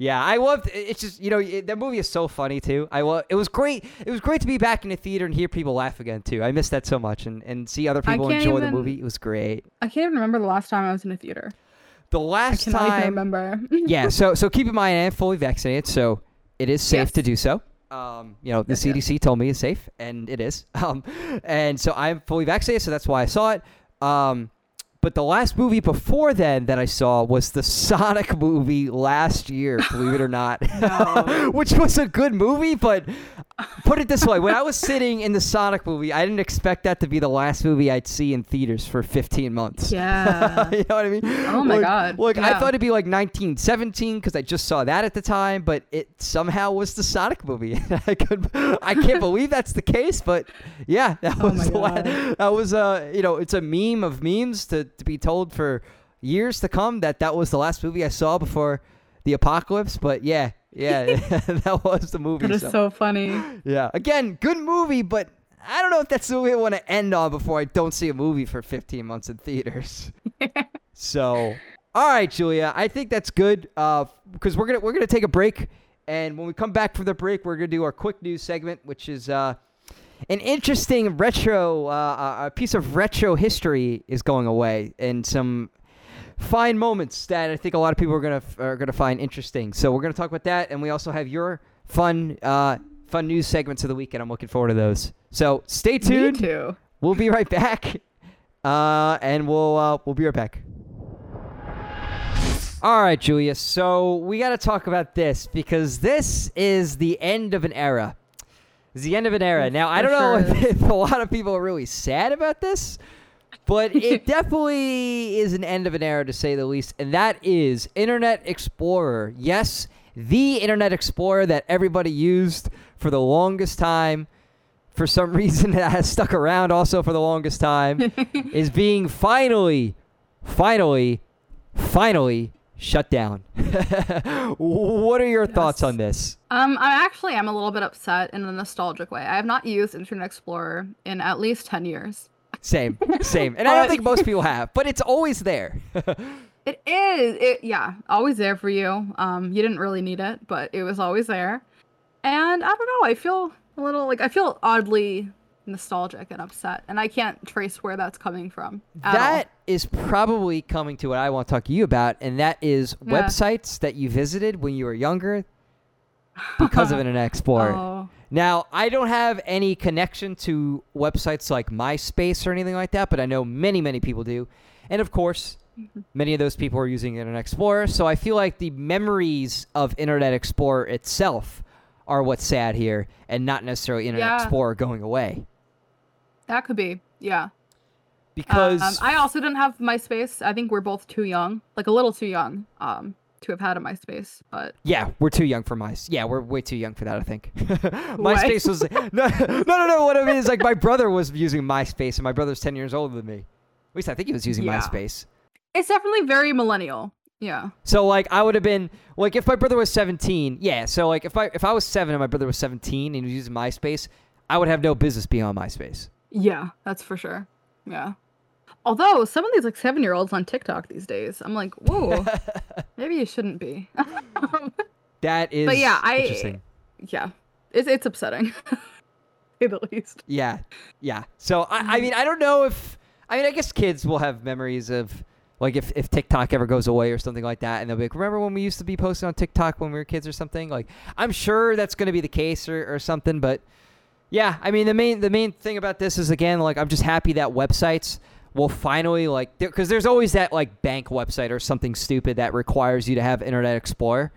Yeah, I loved. It it's just you know it, that movie is so funny too. I love. It was great. It was great to be back in the theater and hear people laugh again too. I missed that so much and and see other I people enjoy the movie. It was great. I can't even remember the last time I was in a theater. The last time. I cannot even remember. [LAUGHS] yeah. So so keep in mind I am fully vaccinated, so it is safe Yes. to do so. Um, you know, the Yes, yes. CDC told me it's safe, and it is. [LAUGHS] Um, and so I'm fully vaccinated, so that's why I saw it. Um, but the last movie before then that I saw was the Sonic movie last year, believe it or not, [LAUGHS] which was a good movie. But put it this way: when I was sitting in the Sonic movie, I didn't expect that to be the last movie I'd see in theaters for 15 months. Yeah. [LAUGHS] you know what I mean? Oh my God, Look, I thought it'd be like 1917 because I just saw that at the time, but it somehow was the Sonic movie. [LAUGHS] I could, I can't [LAUGHS] believe that's the case, but yeah, that Oh was the la- God. that was uh you know it's a meme of memes to to be told for years to come that that was the last movie I saw before the apocalypse. But yeah, yeah, [LAUGHS] that was the movie. That is so- so funny. yeah. Again, good movie, but I don't know if that's the movie I want to end on before I don't see a movie for 15 months in theaters. [LAUGHS] so, all right, Julia, I think that's good uh, because we're gonna we're gonna take a break, and when we come back from the break, we're gonna do our quick news segment, which is uh, an interesting retro uh, a piece of retro history is going away, and some fine moments that I think a lot of people are gonna are gonna find interesting. So we're gonna talk about that, and we also have your fun uh, fun news segments of the week, and I'm looking forward to those. So stay Me tuned. too. We'll be right back, [LAUGHS] uh, and we'll uh, we'll be right back. All right, Julia. So we got to talk about this because this is the end of an era. It's the end of an era. Now I don't know if, [LAUGHS] if a lot of people are really sad about this, but [LAUGHS] it definitely is an end of an era to say the least, and that is Internet Explorer. Yes, the Internet Explorer that everybody used for the longest time. For some [LAUGHS] reason, that has stuck around also for the longest time, [LAUGHS] is being finally, finally, finally shut down. what are your thoughts on this? Um, I actually am a little bit upset in a nostalgic way. I have not used Internet Explorer in at least ten years. Same, same. And I [LAUGHS] don't think most people have, but it's always there. [LAUGHS] It is. It yeah, always there for you. Um, you didn't really need it, but it was always there. And I don't know. I feel a little like I feel oddly nostalgic and upset, and I can't trace where that's coming from. at all. That is probably coming to what I want to talk to you about, and that is Yeah. websites that you visited when you were younger [SIGHS] because of Internet Explorer. Oh, Now, I don't have any connection to websites like MySpace or anything like that, but I know many, many people do. And of course, many of those people are using Internet Explorer, so I feel like the memories of Internet Explorer itself are what's sad here, and not necessarily Internet Yeah. Explorer going away. that could be. Yeah. Because um, I also didn't have MySpace. I think we're both too young, like a little too young, um, to have had a MySpace. But Yeah, we're too young for my. Yeah, we're way too young for that. I think. [LAUGHS] MySpace was [LAUGHS] no, no, no, no. What I mean is like my brother was using MySpace, and my brother's ten years older than me. At least I think he was using Yeah. MySpace. it's definitely very millennial. Yeah. So like I would have been like if my brother was seventeen. Yeah. So like if I if I was seven and my brother was seventeen and he was using MySpace, I would have no business being on MySpace. Yeah, that's for sure. Yeah. Although some of these like seven year olds on TikTok these days, I'm like, whoa, [LAUGHS] maybe you shouldn't be. [LAUGHS] That is. but yeah, I interesting. yeah, it's it's upsetting, [LAUGHS] say the least. Yeah, yeah. So I, Mm-hmm. I mean, I don't know if I mean, I guess kids will have memories of like if if TikTok ever goes away or something like that, and they'll be like, "Remember when we used to be posting on TikTok when we were kids or something?" Like, I'm sure that's going to be the case or, or something, but yeah, I mean, the main the main thing about this is again, like, I'm just happy that websites will finally like because there's always that like bank website or something stupid that requires you to have Internet Explorer.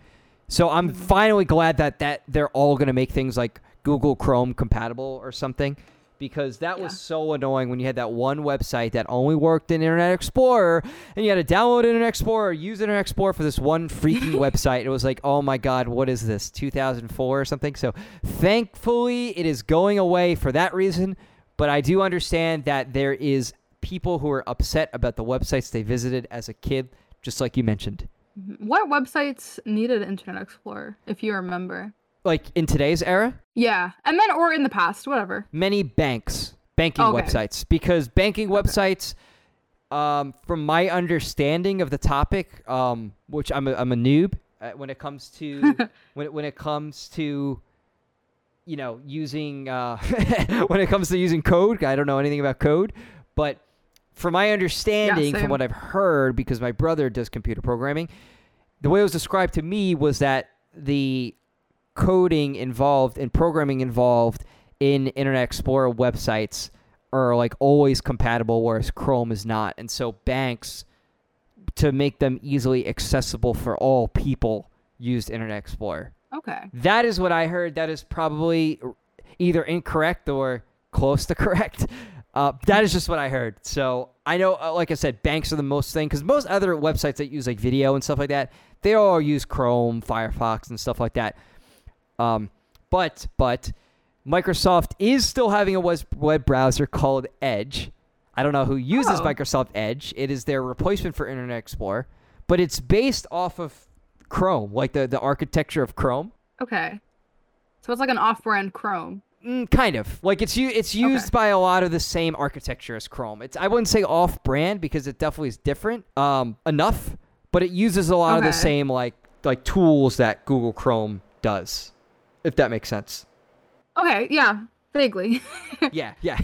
So I'm Mm-hmm. finally glad that that they're all going to make things like Google Chrome compatible or something because that was so annoying when you had that one website that only worked in Internet Explorer and you had to download Internet Explorer, use Internet Explorer for this one freaking [LAUGHS] website. It was like, "Oh my god, what is this? 2004 or something?" So, thankfully, it is going away for that reason, but I do understand that there is people who are upset about the websites they visited as a kid, just like you mentioned. What websites needed Internet Explorer, if you remember? like in today's era, Yeah, and then or in the past, whatever. many banks, banking Okay. websites, because banking websites, um, from my understanding of the topic, um, which I'm a, I'm a noob uh, when it comes to [LAUGHS] when it, when it comes to you know using uh, [LAUGHS] when it comes to using code. I don't know anything about code, but from my understanding, from what I've heard, because my brother does computer programming, the way it was described to me was that the coding involved and programming involved in Internet Explorer websites are like always compatible, whereas Chrome is not. And so banks, to make them easily accessible for all people, used Internet Explorer. Okay. That is what I heard. That is probably either incorrect or close to [LAUGHS] correct. Uh, that is just what I heard. So I know, uh, like I said, banks are the most thing because most other websites that use like video and stuff like that, they all use Chrome, Firefox, and stuff like that. Um, but but Microsoft is still having a web browser called Edge. I don't know who uses Oh. Microsoft Edge. It is their replacement for Internet Explorer, but it's based off of Chrome, like the the architecture of Chrome. Okay. So it's like an off-brand Chrome. Mm, kind of like it's it's used Okay. by a lot of the same architecture as Chrome. It's I wouldn't say off brand because it definitely is different um enough, but it uses a lot of the same like like tools that Google Chrome does. If that makes sense. Okay. Yeah. Vaguely. [LAUGHS] yeah, yeah.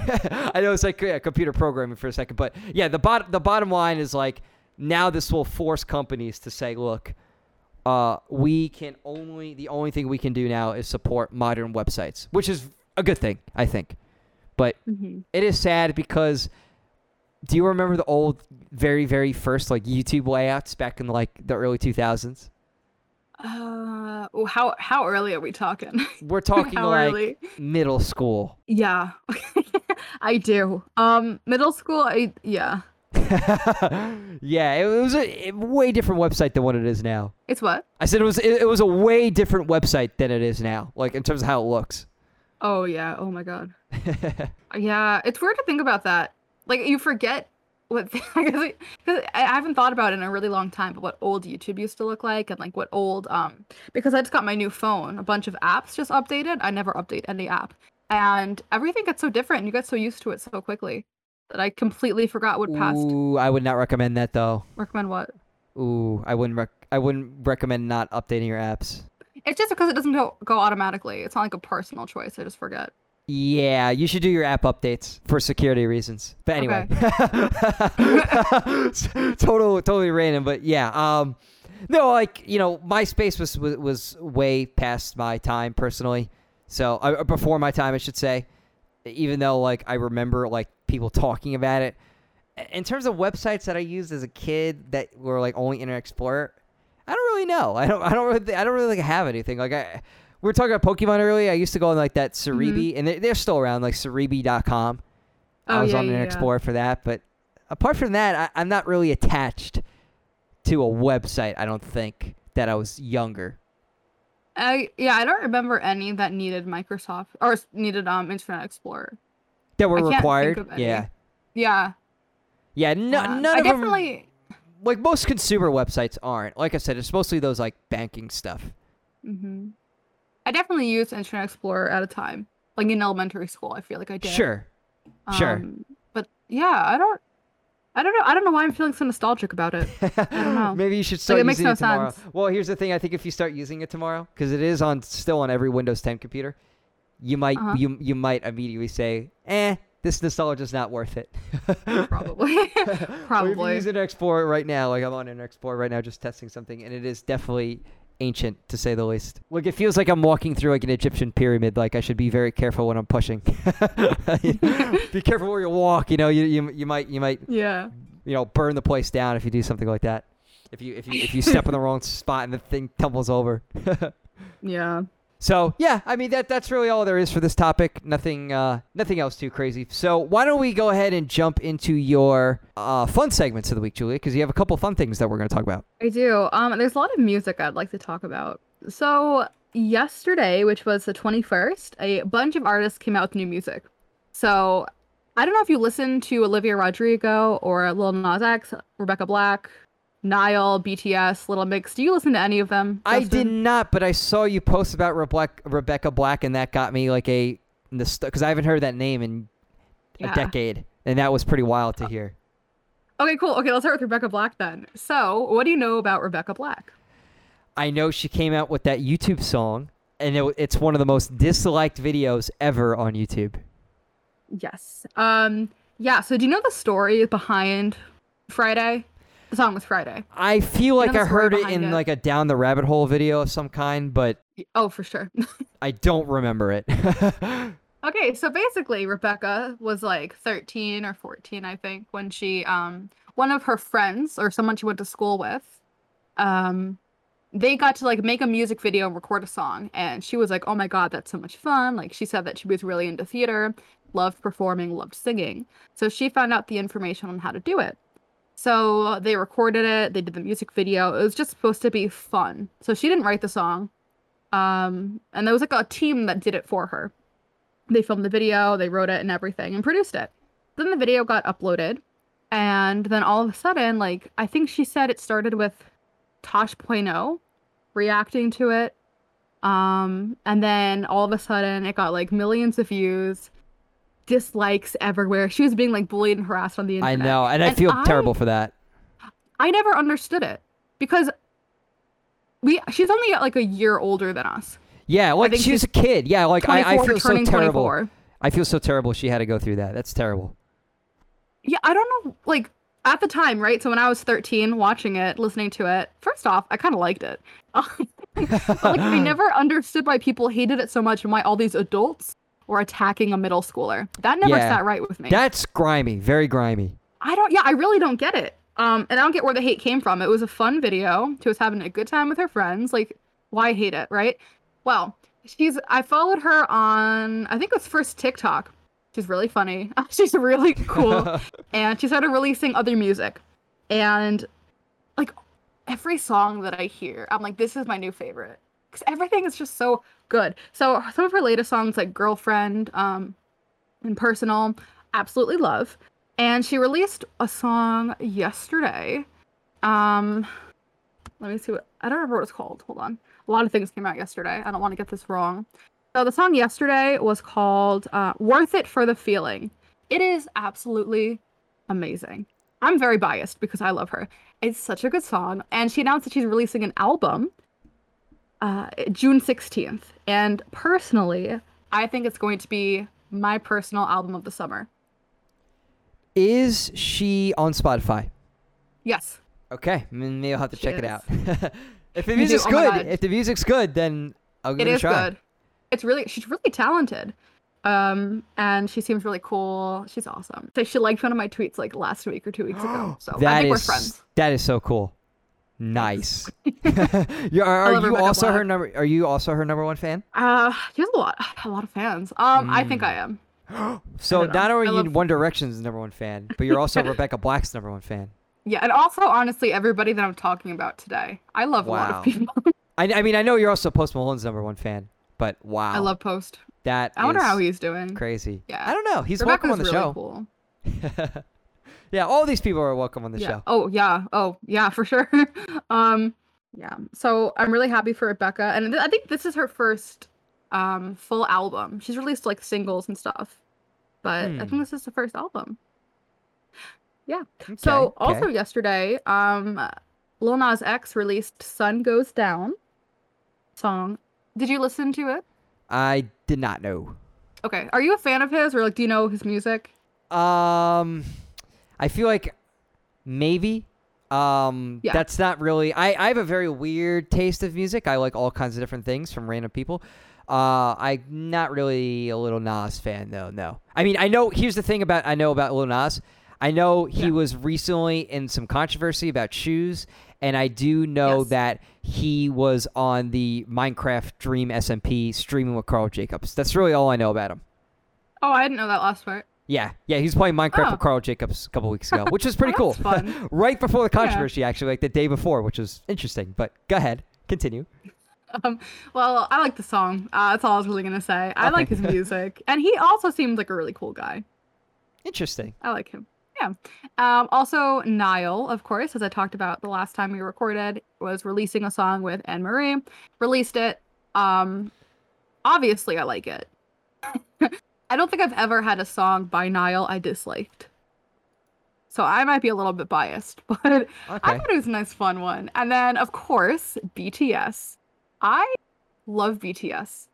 [LAUGHS] I know it's like yeah, computer programming for a second, but yeah, the bot the bottom line is like now this will force companies to say, look, uh, we can only the only thing we can do now is support modern websites, which is a good thing, I think. But hmm it is sad because do you remember the old very very first like youtube layouts back in like the early 2000s Uh, how how early are we talking? [LAUGHS] we're talking like early? middle school Yeah. [LAUGHS] I do. Um, middle school. I yeah. [LAUGHS] yeah it was a, a way different website than what it is now It's what? i said it was it, it was a way different website than it is now like in terms of how it looks Oh yeah. Oh my god. [LAUGHS] Yeah, it's weird to think about that. Like you forget what [LAUGHS] because I haven't thought about it in a really long time, but what old YouTube used to look like and like what old um because I just got my new phone, a bunch of apps just updated. I never update any app. And everything gets so different and you get so used to it so quickly that I completely forgot what passed. Ooh, i would not recommend that though Recommend what? Ooh, i wouldn't rec- i wouldn't recommend not updating your apps It's just because it doesn't go, go automatically. It's not like a personal choice. I just forget. Yeah, you should do your app updates for security reasons. But anyway, [LAUGHS] total, totally random. But yeah, um, no, like you know, MySpace was was, was way past my time personally. So uh, before my time, I should say. Even though like I remember like people talking about it. In terms of websites that I used as a kid that were like only Internet Explorer, I don't really know. I don't. I don't really. I don't really like, have anything. Like I, we were talking about Pokemon earlier. I used to go on like that Serebii, and they're, they're still around, like Serebii.com. I Oh, was yeah, on Internet yeah. Explorer for that, but apart from that, I, I'm not really attached to a website. I don't think that I was younger. I yeah, I don't remember any that needed Microsoft or needed um Internet Explorer. That were I required. Yeah, Yeah. yeah. No, yeah. none I of definitely them. Like most consumer websites aren't. Like I said, it's mostly those like banking stuff. Mm-hmm. I definitely used Internet Explorer at a time. Like in elementary school, I feel like I did. Sure. sure. Um, but yeah, I don't I don't know. I don't know why I'm feeling so nostalgic about it. I don't [LAUGHS] know. Maybe you should start it makes using no it tomorrow. sense. Well, here's the thing. I think if you start using it tomorrow, because it is on still on every Windows 10 computer, you might Uh-huh. you you might immediately say, "Eh, this nostalgia's not worth it." [LAUGHS] Probably. [LAUGHS] Probably. if you Probably. use Internet Explorer right now, like I'm on Internet Explorer right now, just testing something, and it is definitely ancient to say the least. Like it feels like I'm walking through like an Egyptian pyramid. Like I should be very careful when I'm pushing. [LAUGHS] be careful where you walk. You know, you you, you might you might yeah. you know burn the place down if you do something like that. If you if you if you step in the wrong spot and the thing tumbles over. Yeah. So yeah, I mean that that's really all there is for this topic. Nothing uh, nothing else too crazy. So why don't we go ahead and jump into your uh, fun segments of the week, Julia? Because you have a couple fun things that we're going to talk about. I do. Um, there's a lot of music I'd like to talk about. So yesterday, which was the 21st, a bunch of artists came out with new music. So I don't know if you listened to Olivia Rodrigo or Lil Nas X, Rebecca Black, Niall, BTS, Little Mix. Do you listen to any of them? I did not, but I saw you post about Rebecca, Rebecca Black, and that got me like a because I haven't heard that name in Yeah. a decade, and that was pretty wild to hear. Okay, cool. Okay, let's start with Rebecca Black then. So, what do you know about Rebecca Black? I know she came out with that YouTube song, and it, it's one of the most disliked videos ever on YouTube. Yes. Um. Yeah. So, do you know the story behind Friday? The song was Friday. I feel like the I heard it in it? like a down the rabbit hole video of some kind, but Oh, for sure. [LAUGHS] I don't remember it. [LAUGHS] Okay, so basically Rebecca was like 13 or 14, I think, when she um one of her friends or someone she went to school with um they got to like make a music video and record a song and she was like, "Oh my god, that's so much fun." Like she said that she was really into theater, loved performing, loved singing. So she found out the information on how to do it. So they recorded it, they did the music video. It was just supposed to be fun. So she didn't write the song. Um and there was like a team that did it for her they filmed the video, they wrote it and everything and produced it. Then the video got uploaded and then all of a sudden like I think she said it started with Tosh.0 reacting to it. Um and then all of a sudden it got like millions of views, dislikes everywhere. She was being like bullied and harassed on the internet. I know, and I feel I- terrible for that. I never understood it because we she's only like a year older than us. Yeah, like think she was she's a kid. Yeah, like I, I feel so terrible. 24. I feel so terrible she had to go through that. That's terrible. Yeah, I don't know. Like at the time, right? So when I was 13, watching it, listening to it, first off, I kind of liked it. [LAUGHS] but like, I [LAUGHS] never understood why people hated it so much and why all these adults were attacking a middle schooler. That never Yeah. sat right with me. That's grimy, very grimy. I don't. Yeah, I really don't get it. Um, and I don't get where the hate came from. It was a fun video. She was having a good time with her friends. Like, why hate it, right? Well, she's. I followed her on. I think it was first TikTok. She's really funny. [LAUGHS] She's really cool. [LAUGHS] and she started releasing other music and like every song that i hear i'm like this is my new favorite because everything is just so good. So some of her latest songs like girlfriend um and personal absolutely love. And she released a song yesterday. Um let me see what i don't remember what it's called. Hold on. A lot of things came out yesterday. I don't want to get this wrong. So the song yesterday was called uh, worth it for the feeling. It is absolutely amazing. I'm very biased because I love her. It's such a good song. And she announced that she's releasing an album uh, June 16th. And personally, I think it's going to be my personal album of the summer. Is she on Spotify? Yes. Okay, maybe I'll have to She check it out. [LAUGHS] if the music's Oh good, if the music's good, then I'll give It it, is a try. good. It's really, she's really talented. Um, and she seems really cool. She's awesome. So she liked one of my tweets like last week or two weeks ago. [GASPS] So I That think we're friends. that is so cool. Nice. [LAUGHS] you, are are you Rebecca also her number? Are you also her number one fan? Uh, she has a lot, a lot of fans. Um, I think Mm. I am. [GASPS] So don't only I are you love- One Direction's number one fan, but you're also [LAUGHS] Rebecca Black's number one fan. Yeah, and also honestly, everybody that I'm talking about today, I love a lot Wow. of people. [LAUGHS] I, I mean, I know you're also Post Malone's number one fan, but wow, I love Post. that. I wonder is how he's doing. crazy. Yeah. I don't know. He's Rebecca's welcome on the really show. cool. Yeah, all these people are welcome on the yeah. show. Oh yeah. Oh yeah, for sure. [LAUGHS] um, yeah. So I'm really happy for Rebecca, and th- I think this is her first um full album. She's released like singles and stuff, but I Hmm. think this is the first album. Yeah. Okay, So Okay, also yesterday, um, Lil Nas X released "Sun Goes Down" song. Did you listen to it? I did not know. Okay. Are you a fan of his, or like, do you know his music? Um, I feel like maybe. Um, Yeah. that's not really. I I have a very weird taste of music. I like all kinds of different things from random people. Uh, I'm not really a little Nas fan though. No, I mean I know. Here's the thing about I know about Lil Nas. I know he Yeah. was recently in some controversy about shoes, and I do know Yes. that he was on the Minecraft Dream SMP streaming with Karl Jacobs. That's really all I know about him. Oh, I didn't know that last part. Yeah, yeah, he was playing Minecraft Oh. with Karl Jacobs a couple weeks ago, which was pretty [LAUGHS] Oh, cool. [LAUGHS] right before the controversy, actually, like the day before, which was interesting. But go ahead, continue. [LAUGHS] Um, well, I like the song. Uh, that's all I was really gonna say. I Okay. like his music, and he also seems like a really cool guy. Interesting. I like him. Yeah. Um, also, Niall, of course, as I talked about the last time we recorded, was releasing a song with Anne Marie. Released it. Um, obviously, I like it. I don't think I've ever had a song by Niall I disliked. So I might be a little bit biased, [LAUGHS] but I thought it was a nice, fun one. And then, of course, BTS. I love BTS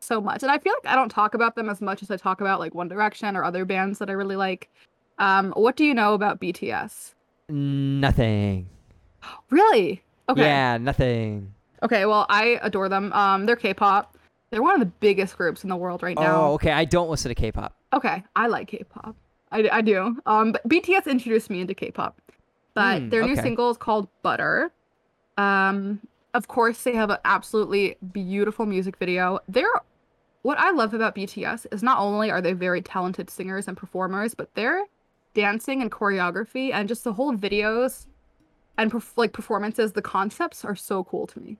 so much, and I feel like I don't talk about them as much as I talk about like One Direction or other bands that I really like. Um, what do you know about BTS? Nothing. Really? Okay. Yeah, nothing. Okay. Well, I adore them. Um, they're K-pop. They're one of the biggest groups in the world right now. Oh, okay. I don't listen to K-pop. Okay, I like K-pop. I, I do. Um, but BTS introduced me into K-pop. But Hmm, their new single is called Butter. Um, of course, they have an absolutely beautiful music video. They're what I love about BTS is not only are they very talented singers and performers, but their dancing and choreography and just the whole videos and perf- like performances, the concepts are so cool to me.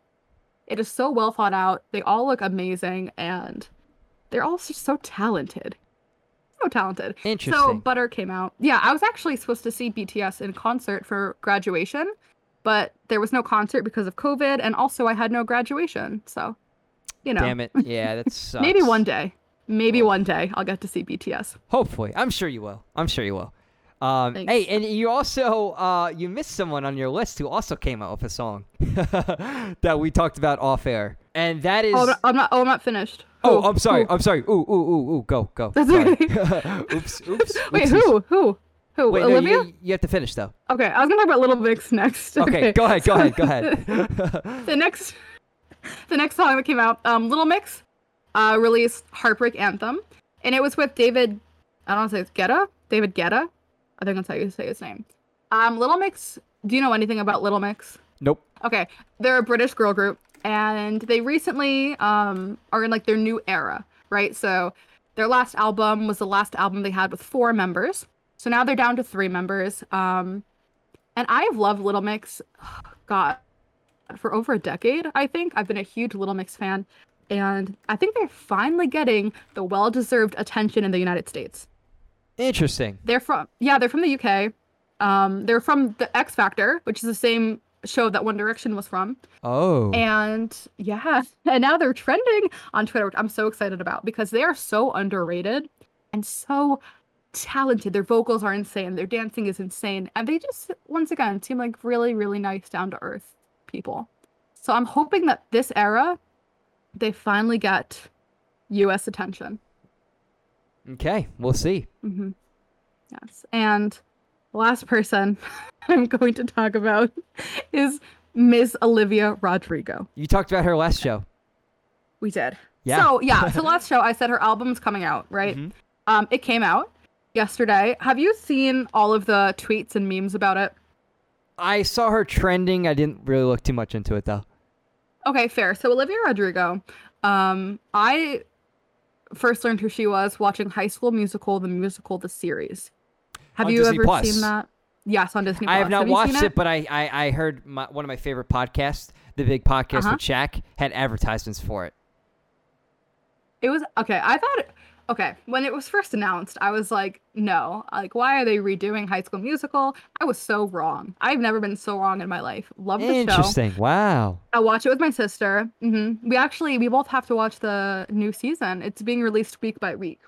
It is so well thought out. They all look amazing and they're all just so talented. So talented. Interesting. So Butter came out. Yeah, I was actually supposed to see BTS in concert for graduation, but there was no concert because of COVID, and also I had no graduation. So, you know, Damn it. Yeah, that [LAUGHS] sucks. maybe one day, maybe Oh. one day I'll get to see BTS. Hopefully, I'm sure you will. I'm sure you will. Um, hey, and you also uh, you missed someone on your list who also came out with a song [LAUGHS] that we talked about off air, and that is. Oh, I'm not, Oh, I'm not finished. Oh, Who? I'm sorry. Who? I'm sorry. Ooh, ooh, ooh, ooh. Go, go. That's Sorry. okay. [LAUGHS] oops, oops. [LAUGHS] Wait, oopsies. who? Who? Who? Wait, no, Olivia? you, you have to finish though. Okay, I was gonna talk about Little Mix next. Okay, go ahead. Go ahead. Go ahead. the next the next song that came out um little mix uh released heartbreak anthem and it was with david i don't know if it's guetta david guetta i think that's how you say his name. Um little mix do you know anything about little mix? Nope. okay they're a british girl group and they recently um are in like their new era right? So their last album was the last album they had with four members. So now they're down to three members um and i've loved little mix [SIGHS] god for over a decade i think. I've been a huge little mix fan and i think they're finally getting the well-deserved attention in the united states Interesting. they're from yeah they're from the uk um they're from the x factor which is the same show that one direction was from Oh. and yeah, [LAUGHS] and now they're trending on Twitter, which I'm so excited about because they are so underrated and so talented. Their vocals are insane, their dancing is insane, and they just once again seem like really, really nice, down to earth people. So I'm hoping that this era they finally get US attention. Okay, we'll see. hmm Yes. And the last person [LAUGHS] I'm going to talk about is Ms. Olivia Rodrigo. You talked about her last show. We did. Yeah. So yeah, [LAUGHS] so last show I said her album's coming out, right? Mhm. Um, it came out yesterday. Have you seen all of the tweets and memes about it? I saw her trending. I didn't really look too much into it though. Okay, fair. So Olivia Rodrigo, um, I first learned who she was watching High School Musical, the musical, the series. Have On you Disney ever Plus. seen that? Yes, on Disney. I have not you watched seen it? but I, I, I heard my, one of my favorite podcasts, the Big Podcast Uh-huh. with Shaq, had advertisements for it. It was okay. I thought okay when it was first announced, I was like, no, like why are they redoing High School Musical? I was so wrong. I've never been so wrong in my life. Love the show. Interesting. Wow. I watch it with my sister. hmm We actually we both have to watch the new season. It's being released week by week,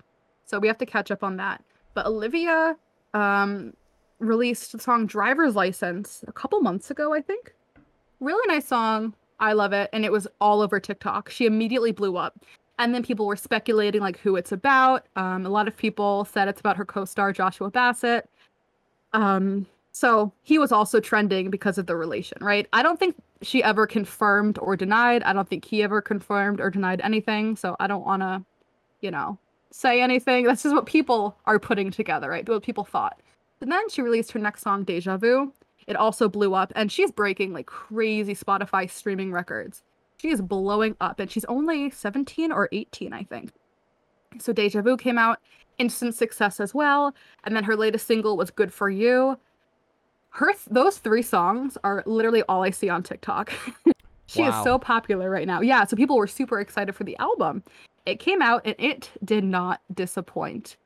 so we have to catch up on that. But Olivia um, released the song "Driver's License" a couple months ago, I think. Really nice song. I love it, and it was all over TikTok. She immediately blew up, and then people were speculating like who it's about. Um, a lot of people said it's about her co-star Joshua Bassett. Um, so he was also trending because of the relation, right? I don't think she ever confirmed or denied. I don't think he ever confirmed or denied anything. So I don't want to, you know, say anything. That's just what people are putting together, right? What people thought. And then she released her next song, Deja Vu. It also blew up, and she's breaking like crazy Spotify streaming records. She is blowing up, and she's only 17 or 18, I think. So Deja Vu came out, instant success as well. And then her latest single was Good for You her th- those three songs are literally all I see on TikTok. [LAUGHS] she Wow. is so popular right now. Yeah, so people were super excited for the album. It came out and it did not disappoint.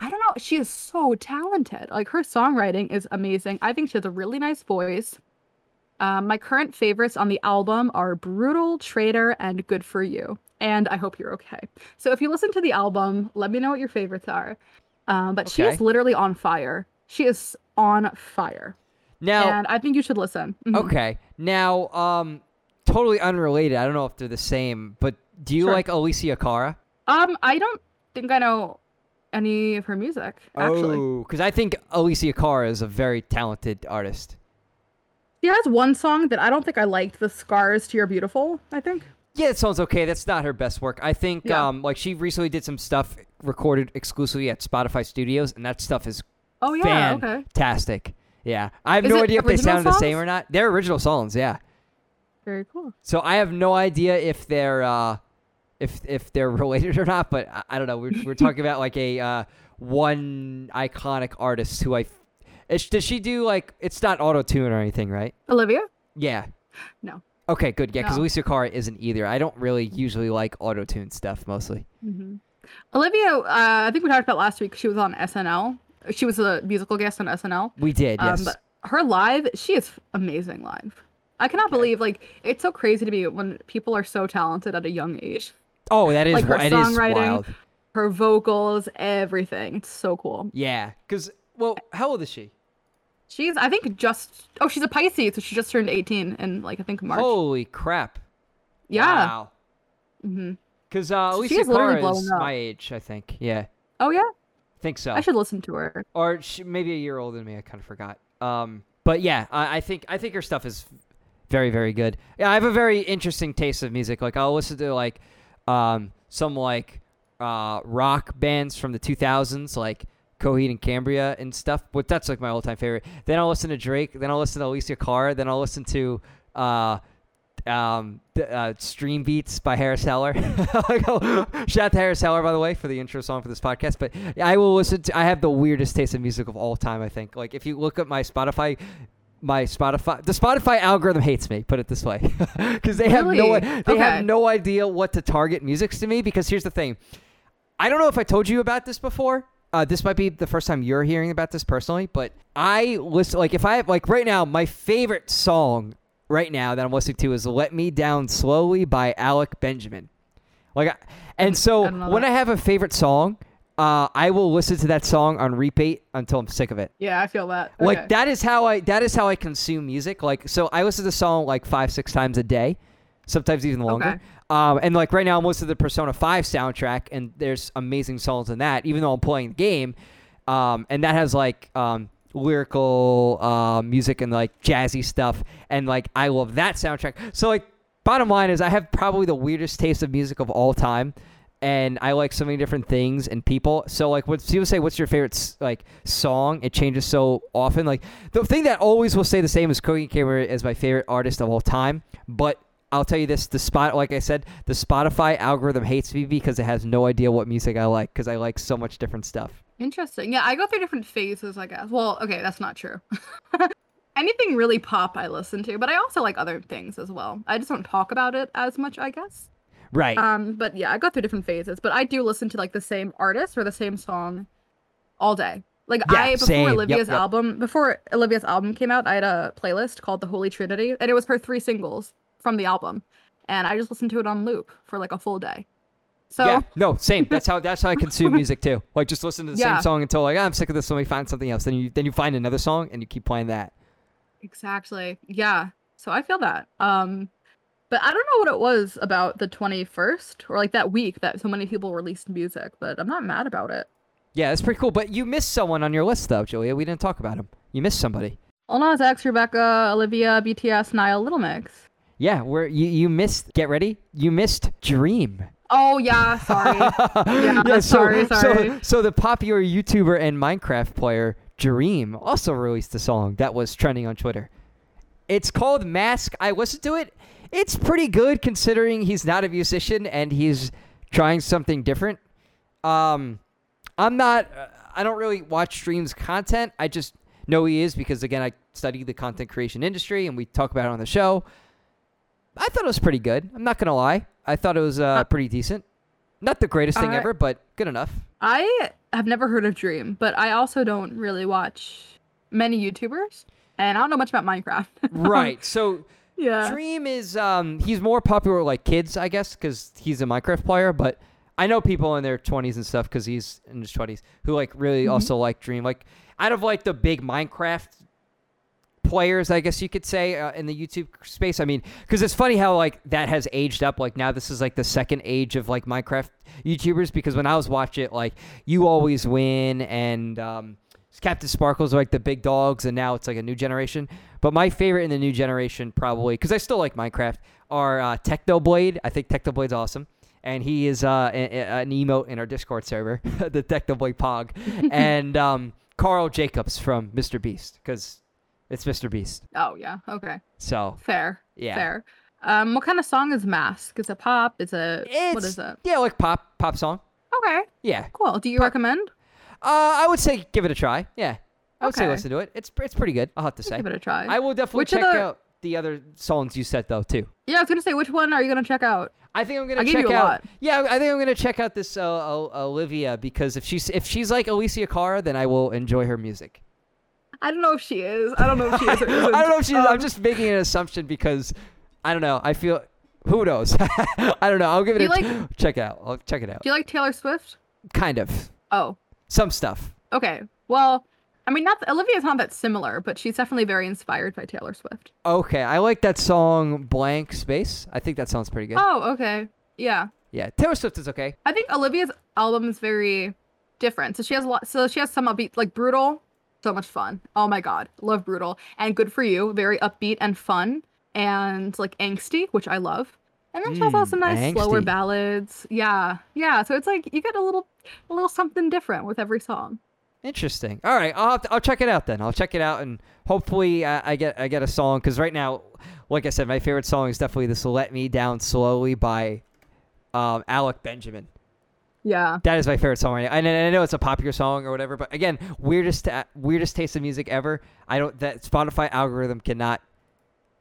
I don't know. She is so talented. Like her songwriting is amazing. I think she has a really nice voice. Um, my current favorites on the album are Brutal, Traitor, and Good for You. And I hope you're okay. So if you listen to the album, let me know what your favorites are. Um, but she is literally on fire. She is on fire. Now, and I think you should listen. Mhm. okay. Now, um, totally unrelated. I don't know if they're the same, but do you Sure. like Alessia Cara? Um, I don't think I know any of her music, actually. Oh, because I think Alessia Cara is a very talented artist. She has one song that I don't think I liked, The Scars to Your Beautiful, I think. Yeah, it sounds okay. That's not her best work. I think Yeah. um like she recently did some stuff recorded exclusively at Spotify Studios, and that stuff is Oh yeah, okay. fantastic. Yeah, I have Is no idea if they sound the same or not. They're original songs, yeah. Very cool. So I have no idea if they're uh, if if they're [LAUGHS] related or not. But I, I don't know. We're we're talking about like a uh, one iconic artist who I. It's, does she do like it's not auto tune or anything, right? Olivia? Yeah. No. Okay, good. Yeah, because No. Alessia Cara isn't either. I don't really usually like auto tune stuff mostly. hmm Olivia, uh, I think we talked about last week. She was on SNL. She was a musical guest on SNL. We did, yes. Um, but her live, she is amazing live. I cannot Okay. believe like it's so crazy to me when people are so talented at a young age. oh, that is like her is songwriting. wild. Her vocals, everything. It's so cool. Yeah, because well, how old is she? She's I think just oh she's a Pisces, so she just turned 18 in like I think March. Holy crap! yeah. Wow. hmm Because uh, She Alessia is literally Cara is up. my age, I think. Yeah, Oh yeah. I think so. I should listen to her. or she, maybe a year older than me. I kind of forgot. Um, but yeah, I, I think I think her stuff is very very good. Yeah, I have a very interesting taste of music. Like I'll listen to like um, some like uh, rock bands from the 2000s, like Coheed and Cambria and stuff. But that's like my all time favorite. Then I'll listen to Drake. Then I'll listen to Alessia Cara. Then I'll listen to. Uh, um, uh, Stream Beats by Harris Heller. [LAUGHS] Shout out to Harris Heller, by the way, for the intro song for this podcast. But I will listen to. I have the weirdest taste in music of all time. I think. Like if you look at my Spotify, my Spotify, the Spotify algorithm hates me. Put it this way, [LAUGHS] because they have no Really? they Okay. have no idea what to target musics to me. Because here's the thing, I don't know if I told you about this before. Uh, this might be the first time you're hearing about this personally, but I listen like if I like right now, my favorite song right now that I'm listening to is "Let Me Down Slowly" by Alec Benjamin. Like, I- and so I when. I have a favorite song, uh, I will listen to that song on repeat until I'm sick of it. Yeah, I feel that. Like that is how I that is how I consume music. Like so, I listen to the song like five six times a day, sometimes even longer. Okay. Um, and like right now, I'm listening to the Persona Five soundtrack, and there's amazing songs in that. Even though I'm playing the game, um, and that has like um, lyrical uh, music and like jazzy stuff, and like I love that soundtrack. So like, bottom line is, I have probably the weirdest taste of music of all time. And I like so many different things and people. So like, when people say, "What's your favorite like song?" It changes so often. Like the thing that always will stay the same is Cookie Camera is my favorite artist of all time. But I'll tell you this: the spot, like I said, the Spotify algorithm hates me because it has no idea what music I like because I like so much different stuff. Interesting. Yeah, I go through different phases, I guess. Well, okay, that's not true. [LAUGHS] Anything really pop I listen to, but I also like other things as well. I just don't talk about it as much, I guess. Right. Um, but yeah, I go through different phases, but I do listen to like the same artist or the same song all day. Like Yeah, I before same. Yep, Olivia's yep. album, before Olivia's album came out, I had a playlist called The Holy Trinity, and it was her three singles from the album, and I just listened to it on loop for like a full day. So yeah. No. Same. That's how. That's how I consume music too. [LAUGHS] Like just listen to the Yeah. same song until like "Ah, I'm sick of this. Let me find something else. Then you then you find another song and you keep playing that. Exactly. Yeah. So I feel that. Um but I don't know what it was about the 21st or like that week that so many people released music, but I'm not mad about it. Yeah, that's pretty cool. But you missed someone on your list though, Julia. We didn't talk about him. You missed somebody. Lil Nas X, Rebecca, Olivia, BTS, Niall, Little Mix. Yeah, where you you missed. Get ready. You missed Dream. Oh yeah, sorry. [LAUGHS] yeah, so, sorry, So, sorry. so the popular YouTuber and Minecraft player Dream also released a song that was trending on Twitter. It's called Mask. I listened to it. It's pretty good considering he's not a musician and he's trying something different. Um, I'm not. Uh, I don't really watch Dream's content. I just know he is because again, I study the content creation industry and we talk about it on the show. I thought it was pretty good. I'm not gonna lie. I thought it was uh, Uh, pretty decent. Not the greatest thing uh, ever, but good enough. I have never heard of Dream, but I also don't really watch many YouTubers, and I don't know much about Minecraft. [LAUGHS] right. So yeah. Dream is um he's more popular with like kids, I guess, because he's a Minecraft player. But I know people in their twenties and stuff because he's in his twenties who like really Mhm. also like Dream. Like out of like the big Minecraft players, I guess you could say uh, in the YouTube space. I mean, because it's funny how like that has aged up. Like now this is like the second age of like Minecraft YouTubers. Because when I was watching it, like you always win and um, CaptainSparklez are like the big dogs, and now it's like a new generation. But my favorite in the new generation, probably because I still like Minecraft, are uh, Technoblade. I think Technoblade's awesome. And he is uh, an emote in our Discord server, [LAUGHS] the Technoblade Pog, [LAUGHS] and um, Karl Jacobs from Mr. Beast, because it's Mr. Beast. Oh yeah. Okay. So Fair. yeah, Fair. Um, what kind of song is Mask? Is it pop? Is it what It's- is it? yeah, like pop pop song. Okay. Yeah, Cool. Do you Pop- recommend? uh, I would say give it a try. Yeah, I would say Okay. listen to it. It's it's pretty good. I'll have to say. Give it a try. I will definitely Which check the- out the other songs you said though too. yeah, I was gonna say, which one are you gonna check out? I think I'm gonna I gave check you a out. lot. Yeah, I think I'm gonna check out this uh, Olivia because if she's if she's like Alessia Cara, then I will enjoy her music. I don't know if she is. I don't know if she is. [LAUGHS] I don't know if she. I'm Um, just making an assumption because I don't know. I feel who knows. [LAUGHS] I don't know. I'll give it a like- check it out. I'll check it out. Do you like Taylor Swift? Kind of Oh, some stuff. okay. Well, I mean, not Olivia's not that similar, but she's definitely very inspired by Taylor Swift. Okay, I like that song "Blank Space." I think that sounds pretty good. Oh, okay. Yeah. Yeah, Taylor Swift is okay. I think Olivia's album is very different. So she has a lot. So she has some upbeat, like brutal. So much fun. Oh my god, love brutal and good for you. Very upbeat and fun and like angsty, which I love. And then she has Mm, also nice slower ballads. Yeah, yeah. So it's like you get a little, a little something different with every song. Interesting. All right, I'll have to, I'll check it out then. I'll check it out and hopefully uh, I get I get a song because right now, like I said, my favorite song is definitely "This Let Me Down Slowly" by um, Alec Benjamin. Yeah. That is my favorite song right now. And I I know it's a popular song or whatever, but again, weirdest uh, weirdest taste of music ever. I don't that Spotify algorithm cannot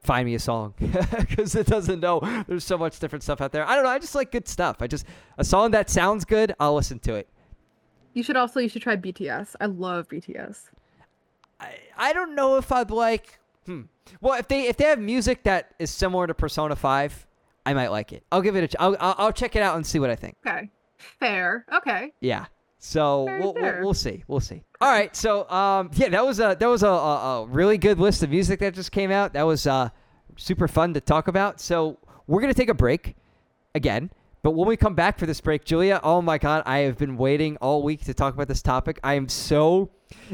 find me a song [LAUGHS] because it doesn't know there's so much different stuff out there. I don't know. I just like good stuff. I just a song that sounds good, I'll listen to it. You should also you should try BTS. I love BTS. I, I don't know if I'd like. Hmm. Well, if they if they have music that is similar to Persona Five, I might like it. I'll give it a. I'll, I'll I'll check it out and see what I think. Okay. Fair. Okay. Yeah. So we'll, we'll we'll see. We'll see. All right. So um yeah, that was a that was a, a, a really good list of music that just came out. That was uh super fun to talk about. So we're gonna take a break again. But when we come back for this break, Julia, oh my God, I have been waiting all week to talk about this topic. I am so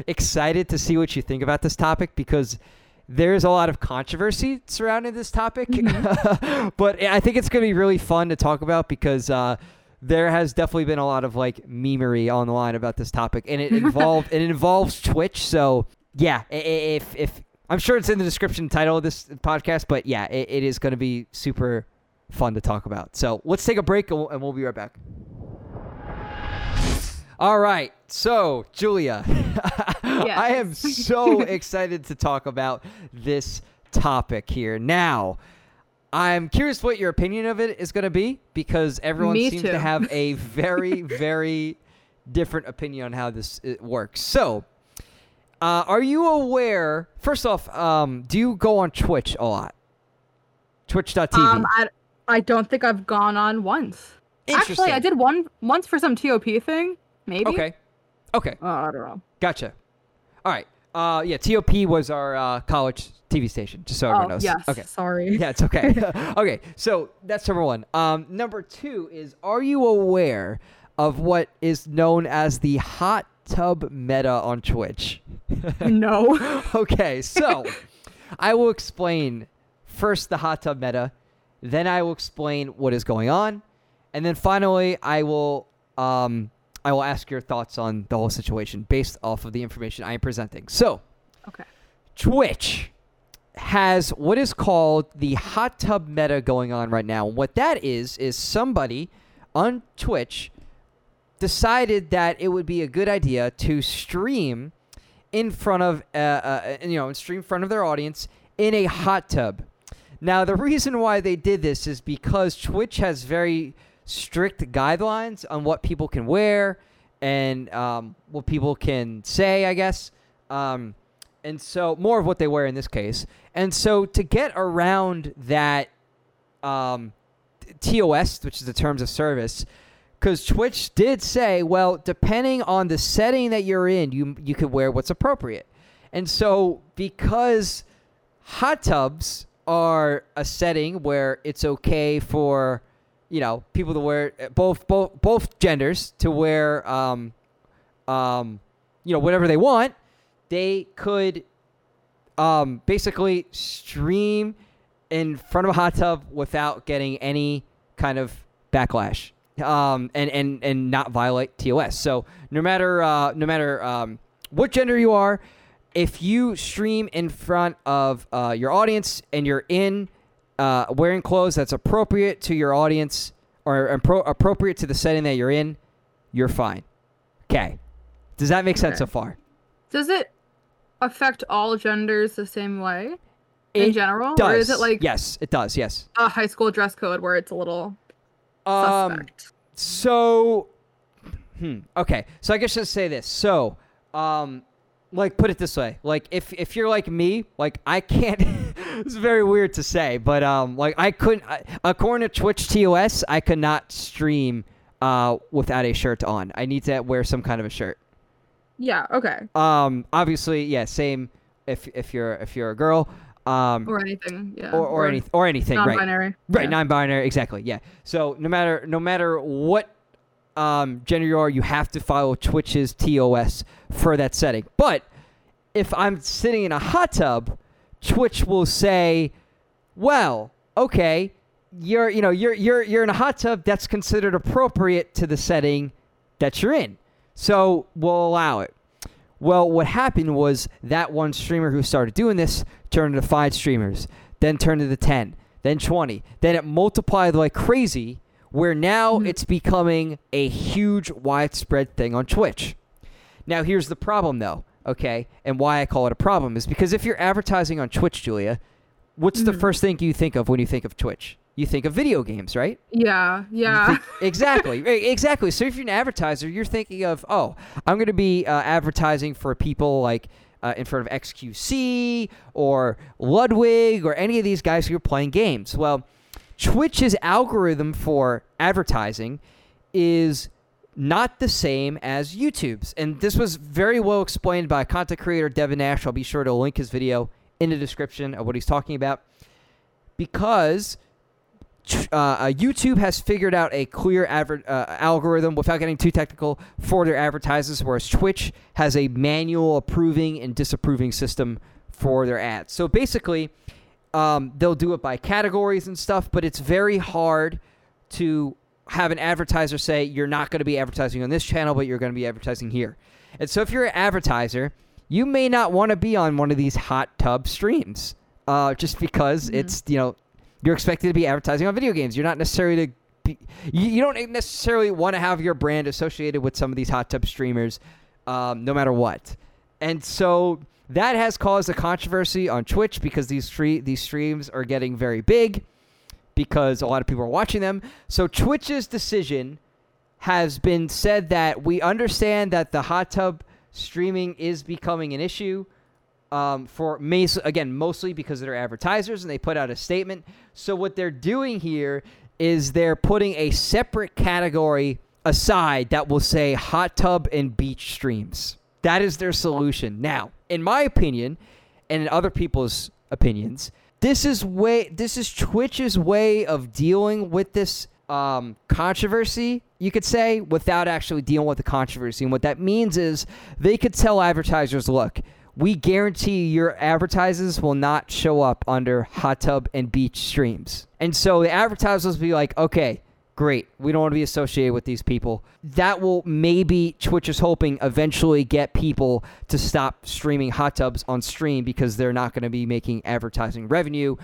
excited to see what you think about this topic because there's a lot of controversy surrounding this topic. [LAUGHS] but I think it's going to be really fun to talk about because uh, there has definitely been a lot of like memery online about this topic, and it involved it involves Twitch. So yeah, if if I'm sure it's in the description title of this podcast, but yeah, it, it is going to be super fun to talk about. So let's take a break and we'll, and we'll be right back. All right. So, Julia, [LAUGHS] I am so [LAUGHS] excited to talk about this topic here. Now, I'm curious what your opinion of it is going to be because everyone Me seems too. to have a [LAUGHS] very, very different opinion on how this uh, works. So, uh, are you aware? First off, um, do you go on Twitch a lot? Twitch.tv. Um, I, I don't think I've gone on once. Actually, I did one once for some TOP thing. Maybe. Okay. Okay. Oh, I don't know. Gotcha. All right. Uh, yeah, TOP was our uh, college TV station, just so everyone oh, knows. yes. Okay. Sorry. [LAUGHS] Yeah, it's okay. [LAUGHS] okay, so that's number one. Um, number two is Are you aware of what is known as the hot tub meta on Twitch? [LAUGHS] no. okay, so I will explain first the hot tub meta, then I will explain what is going on, and then finally I will um, I will ask your thoughts on the whole situation based off of the information I am presenting. So, Okay. Twitch has what is called the hot tub meta going on right now. What that is is somebody on Twitch decided that it would be a good idea to stream in front of uh, uh you know stream in front of their audience in a hot tub. Now the reason why they did this is because Twitch has very strict guidelines on what people can wear and um, what people can say, I guess. Um, and so more of what they wear in this case. And so to get around that um, TOS, which is the terms of service, because Twitch did say, well, depending on the setting that you're in, you you could wear what's appropriate. And so because hot tubs are a setting where it's okay for you know people to wear both both both genders to wear um um you know whatever they want they could um basically stream in front of a hot tub without getting any kind of backlash um and and and not violate TOS so no matter uh no matter um what gender you are if you stream in front of uh, your audience and you're in uh, wearing clothes that's appropriate to your audience or appro- appropriate to the setting that you're in, you're fine. Okay. Does that make sense Okay. so far? Does it affect all genders the same way in It general, Does. or is it like yes, it does. Yes. a high school dress code where it's a little Um. suspect? So, hmm. Okay. So I guess just say this. So, um, like put it this way. Like if if you're like me, like I can't. [LAUGHS] it's very weird to say, but um, like I couldn't. I, according to Twitch TOS, I could not stream uh without a shirt on. I need to wear some kind of a shirt. yeah. Okay. Um, obviously, yeah. Same. If if you're if you're a girl, um, Or anything. Yeah. or or, any or anything, right? non-binary. Right, Yeah. non-binary, exactly. Yeah. So no matter no matter what um, gender you are, you have to follow Twitch's TOS for that setting. But if I'm sitting in a hot tub, Twitch will say, "Well, okay, you're you know you're you're you're in a hot tub. That's considered appropriate to the setting that you're in, so we'll allow it." Well, what happened was that one streamer who started doing this turned into five streamers, then turned into 10, then 20. Then it multiplied like crazy, where now Mhm. it's becoming a huge, widespread thing on Twitch. Now, here's the problem, though, okay? And why I call it a problem is because if you're advertising on Twitch, Julia, what's the Mhm. first thing you think of when you think of Twitch? You think of video games, right? Yeah. Yeah. think- [LAUGHS] exactly. Exactly. So if you're an advertiser, you're thinking of, oh, I'm going to be uh, advertising for people like uh, in front of XQC or Ludwig or any of these guys who are playing games. Well, Twitch's algorithm for advertising is not the same as YouTube's. And this was very well explained by content creator Devin Nash. I'll be sure to link his video in the description of what he's talking about. Because uh, YouTube has figured out a clear adver- uh, algorithm without getting too technical for their advertisers, whereas Twitch has a manual approving and disapproving system for their ads. So basically, um, they'll do it by categories and stuff, but it's very hard to have an advertiser say you're not going to be advertising on this channel, but you're going to be advertising here. And so if you're an advertiser, you may not want to be on one of these hot tub streams, uh, just because Mhm. it's you know you're expected to be advertising on video games. You're not necessarily to be, you, you don't necessarily want to have your brand associated with some of these hot tub streamers, um, no matter what. And so that has caused a controversy on Twitch because these these streams are getting very big because a lot of people are watching them. So Twitch's decision has been said that we understand that the hot tub streaming is becoming an issue um, for again mostly because they're advertisers and they put out a statement. So what they're doing here is they're putting a separate category aside that will say hot tub and beach streams. That is their solution. Now, in my opinion, and in other people's opinions, this is way this is Twitch's way of dealing with this um, controversy, you could say, without actually dealing with the controversy. And what that means is they could tell advertisers, look, we guarantee your advertisers will not show up under hot tub and beach streams. And so the advertisers will be like, okay, great. We don't want to be associated with these people. That will maybe Twitch is hoping eventually get people to stop streaming hot tubs on stream because they're not going to be making advertising revenue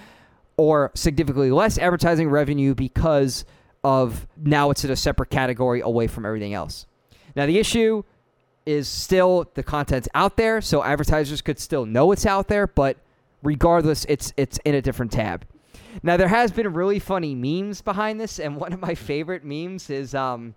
or significantly less advertising revenue because of now it's in a separate category away from everything else. Now the issue is still the content's out there, so advertisers could still know it's out there, but regardless, it's it's in a different tab. Now there has been really funny memes behind this, and one of my favorite memes is um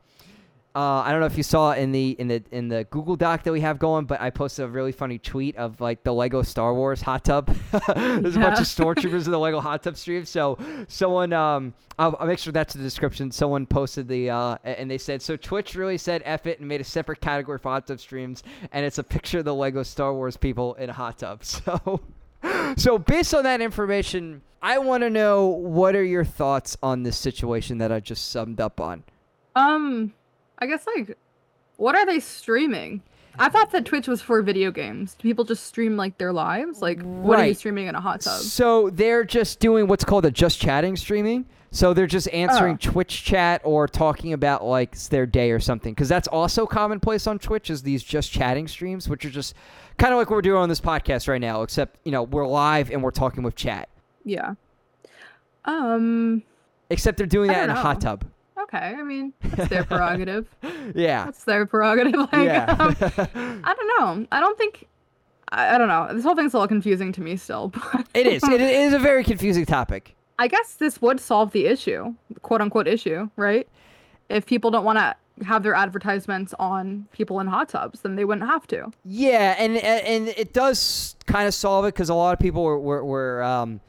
Uh, I don't know if you saw in the in the in the Google Doc that we have going, but I posted a really funny tweet of like the Lego Star Wars hot tub. [LAUGHS] There's a bunch Yeah. of stormtroopers in the Lego hot tub stream. So someone, um, I'll, I'll make sure that's in the description. Someone posted the uh, and they said so Twitch really said F it and made a separate category for hot tub streams, and it's a picture of the Lego Star Wars people in a hot tub. [LAUGHS] So. [LAUGHS] So based on that information, I want to know what are your thoughts on this situation that I just summed up on. Um, I guess like, what are they streaming? I thought that Twitch was for video games. Do people just stream like their lives? Like, what are you streaming in a hot tub? So they're just doing what's called a just chatting streaming. So they're just answering Oh. Twitch chat or talking about like their day or something. Because that's also commonplace on Twitch is these just chatting streams, which are just kind of like what we're doing on this podcast right now, except you know we're live and we're talking with chat. Yeah. Um. Except they're doing that in don't a hot tub. Okay. I mean, that's their [LAUGHS] prerogative. Yeah. That's their prerogative. [LAUGHS] Like, yeah. um, I [LAUGHS] don't know. I don't think. I, I don't know. This whole thing's a little confusing to me still. But it is. It is a very confusing topic. I guess this would solve the issue, quote unquote issue, right? If people don't want to have their advertisements on people in hot tubs, then they wouldn't have to. Yeah, and and it does kind of solve it because a lot of people were were, were um,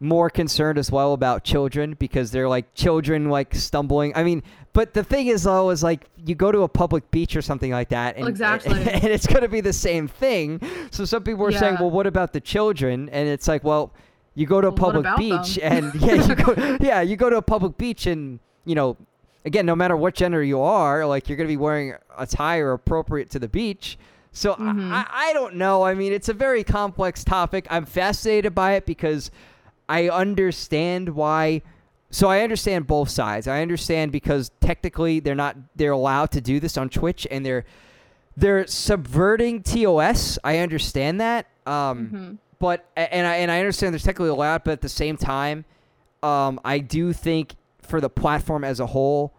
more concerned as well about children because they're like children like stumbling. I mean, but the thing is though is like you go to a public beach or something like that, and Exactly. [LAUGHS] and, it's going to be the same thing. So some people are saying, well, what about the children? And it's like, well, you go to a Well, public beach them? and yeah, you go [LAUGHS] yeah you go to a public beach and you know. Again, no matter what gender you are, like you're gonna be wearing attire appropriate to the beach. So Mhm. I, I don't know. I mean, it's a very complex topic. I'm fascinated by it because I understand why. So I understand both sides. I understand because technically they're not they're allowed to do this on Twitch and they're they're subverting TOS. I understand that. Um, Mhm. But and I and I understand they're technically allowed, but at the same time, um, I do think for the platform as a whole,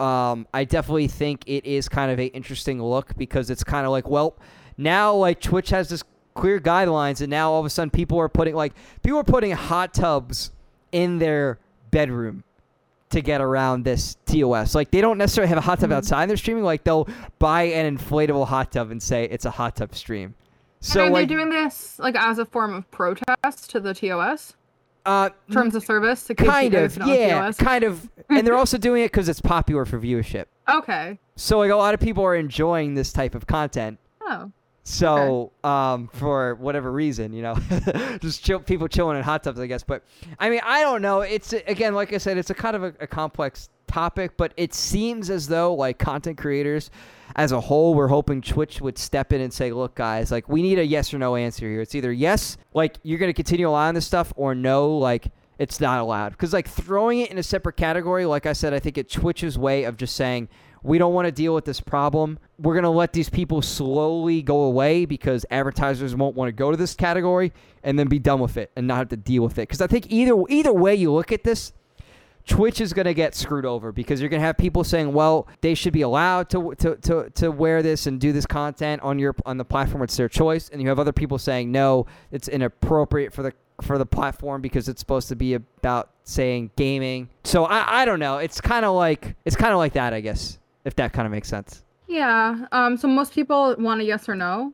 um, I definitely think it is kind of a interesting look because it's kind of like, well, now like Twitch has this clear guidelines, and now all of a sudden people are putting like people are putting hot tubs in their bedroom to get around this TOS. Like they don't necessarily have a hot tub Mhm. outside their streaming. Like they'll buy an inflatable hot tub and say it's a hot tub stream. So and are like they doing this like as a form of protest to the TOS uh, terms of service? To kind of yeah kind of and they're [LAUGHS] also doing it because it's popular for viewership Okay. so like a lot of people are enjoying this type of content Oh. So um for whatever reason you know [LAUGHS] just chill, people chilling in hot tubs i guess. But i mean i don't know. It's again like i said it's a kind of a, a complex topic but it seems as though like content creators as a whole we're hoping twitch would step in and say look guys like we need a yes or no answer here. It's either yes like you're going to continue allowing this stuff or no like it's not allowed. Because like throwing it in a separate category like i said i think it twitch's way of just saying we don't want to deal with this problem we're going to let these people slowly go away because advertisers won't want to go to this category and then be done with it and not have to deal with it because i think either either way you look at this Twitch is going to get screwed over because you're going to have people saying, "Well, they should be allowed to, to to to wear this and do this content on your on the platform. It's their choice." And you have other people saying, "No, it's inappropriate for the for the platform because it's supposed to be about saying gaming." So I I don't know. It's kind of like it's kind of like that, I guess, if that kind of makes sense. Yeah. Um. So most people want a yes or no.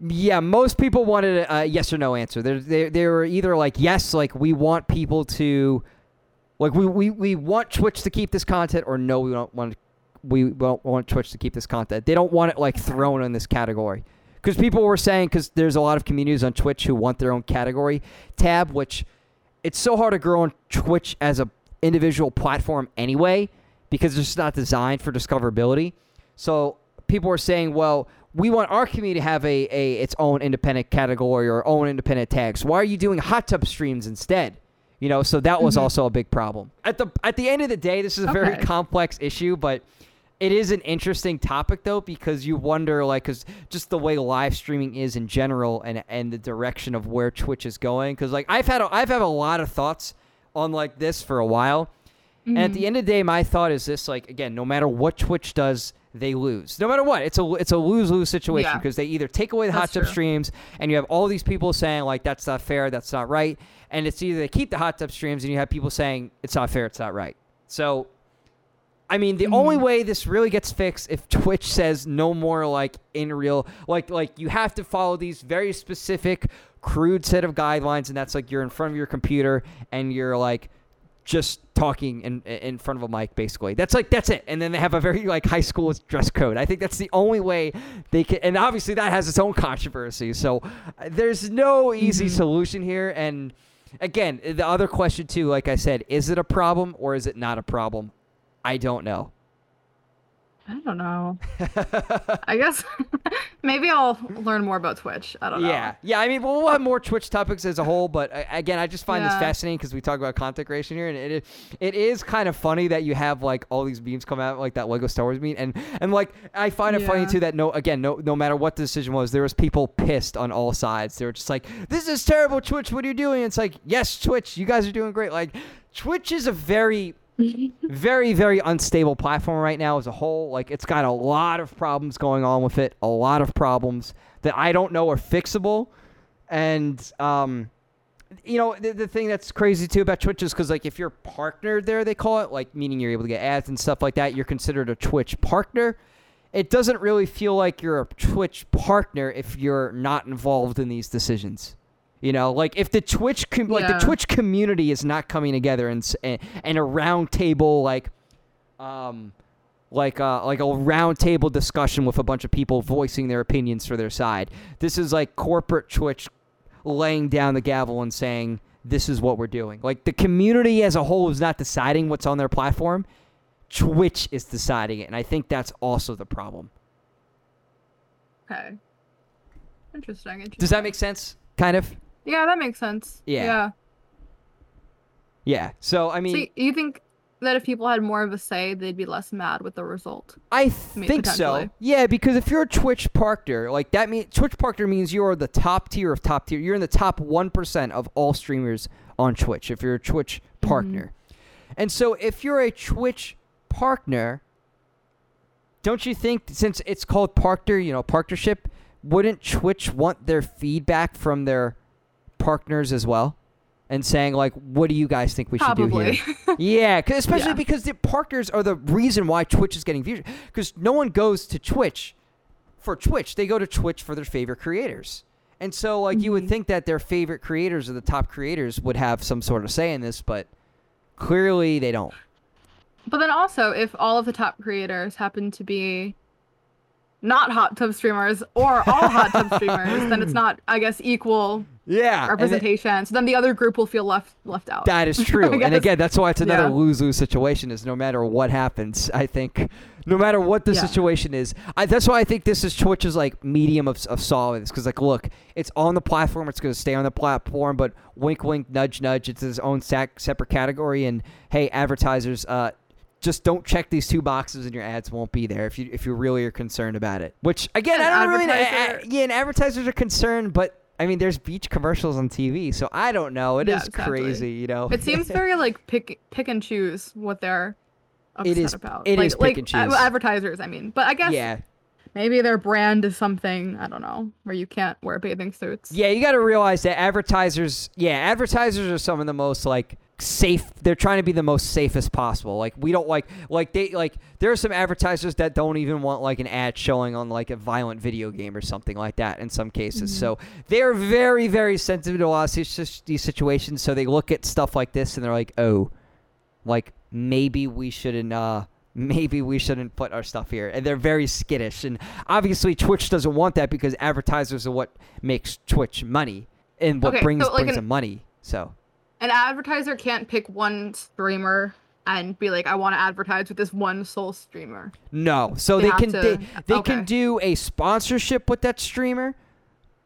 Yeah, most people wanted a, yes or no answer. They they they were either like yes, like we want people to, like we, we, we want Twitch to keep this content, or no, we don't want we don't want Twitch to keep this content. They don't want it like thrown in this category because people were saying because there's a lot of communities on Twitch who want their own category tab, which it's so hard to grow on Twitch as a individual platform anyway because it's just not designed for discoverability. So people were saying, well, we want our community to have a, a its own independent category or own independent tags. Why are you doing hot tub streams instead? You know, so that was Mhm. also a big problem. At the at the end of the day, this is a very complex issue, but it is an interesting topic though because you wonder like cuz just the way live streaming is in general and and the direction of where Twitch is going cuz like I've had a, I've had a lot of thoughts on like this for a while. And at the end of the day, my thought is this: like again, no matter what Twitch does, they lose. No matter what, it's a it's a lose lose situation Yeah. because they either take away the hot tub true. streams, and you have all these people saying like that's not fair, that's not right, and it's either they keep the hot tub streams, and you have people saying it's not fair, it's not right. So I mean, the only Mhm. way this really gets fixed if Twitch says no more like in real like like you have to follow these very specific crude set of guidelines and that's like you're in front of your computer and you're like just talking in in front of a mic basically. That's like that's it. And then they have a very like high school dress code. I think that's the only way they can and obviously that has its own controversy. So uh, there's no easy Mhm. solution here and again, the other question too, like I said, is it a problem or is it not a problem? I don't know. I don't know. [LAUGHS] I guess [LAUGHS] maybe I'll learn more about Twitch. I don't know. Yeah, yeah. I mean, we'll we'll have more Twitch topics as a whole, but again, I just find this fascinating because we talk about content creation here, and it is, it is kind of funny that you have like all these memes come out, like that Lego Star Wars meme, and and like I find it funny too that no, again, no, no matter what the decision was, there was people pissed on all sides. They were just like, "This is terrible, Twitch. What are you doing?" it's like, yes, Twitch, you guys are doing great. Like, Twitch is a very [LAUGHS] very very unstable platform right now as a whole. Like it's got a lot of problems going on with it a lot of problems that i don't know are fixable. And um you know the, the thing that's crazy too about twitch is because like if you're partnered there they call it like meaning you're able to get ads and stuff like that you're considered a twitch partner. It doesn't really feel like you're a twitch partner if you're not involved in these decisions you know, like if the Twitch com- like the Twitch community is not coming together and and, and a round table like um like uh like a round table discussion with a bunch of people voicing their opinions for their side. This is like corporate Twitch laying down the gavel and saying this is what we're doing. Like the community as a whole is not deciding what's on their platform. Twitch is deciding it, and I think that's also the problem. Okay. Interesting. interesting. Does that make sense? Kind of. Yeah, that makes sense. Yeah. Yeah. Yeah. So I mean, so you think that if people had more of a say, they'd be less mad with the result? I think so. Yeah, because if you're a Twitch partner, like that means Twitch partner means you're the top tier of top tier. You're in the top one percent of all streamers on Twitch. If you're a Twitch Mm-hmm. partner, and so if you're a Twitch partner, don't you think since it's called partner, you know, partnership, wouldn't Twitch want their feedback from their partners as well? And saying like, what do you guys think we should do Probably. here? [LAUGHS] Yeah, 'cause- especially Yeah. because the partners are the reason why Twitch is getting views. Because no one goes to Twitch for Twitch; they go to Twitch for their favorite creators. And so, like, you would Mhm. think that their favorite creators or the top creators would have some sort of say in this, but clearly they don't. But then also, if all of the top creators happen to be not hot tub streamers or all hot tub [LAUGHS] streamers, then it's not, I guess, equal Yeah, it- representation. so then the other group will feel left left out. that is [LAUGHS] true. and again, that's why it's another Yeah. lose lose situation. Is no matter what happens, I think, no matter what the Yeah. situation is, I, that's why I think this is Twitch's like medium of of solving this. Because like, look, it's on the platform. It's going to stay on the platform. But wink, wink, nudge, nudge. It's its own sac- separate category. And hey, advertisers, uh, just don't check these two boxes and your ads won't be there if you if you really are concerned about it. Which again, And I don't really know. Yeah, and advertisers are concerned, but. I mean, there's beach commercials on TV, so I don't know. It is Yeah, exactly. crazy, you know. It seems [LAUGHS] very like pick pick and choose what they're upset It is- about. it like, is pick like and choose. advertisers, I mean. But I guess yeah, maybe their brand is something I don't know where you can't wear bathing suits. yeah. You got to realize that advertisers, yeah, advertisers are some of the most like safe. They're trying to be the most safest possible. Like we don't like like they like there are some advertisers that don't even want like an ad showing on like a violent video game or something like that in some cases. Mhm. So they're very very sensitive to a lot of these, these situations. So they look at stuff like this and they're like, oh, like maybe we shouldn't uh maybe we shouldn't put our stuff here and they're very skittish and obviously twitch doesn't want that because advertisers are what makes twitch money and what Okay, brings so, like, brings an- them money so An advertiser can't pick one streamer and be like, I want to advertise with this one sole streamer. no so They they, can to- they, they okay. can do a sponsorship with that streamer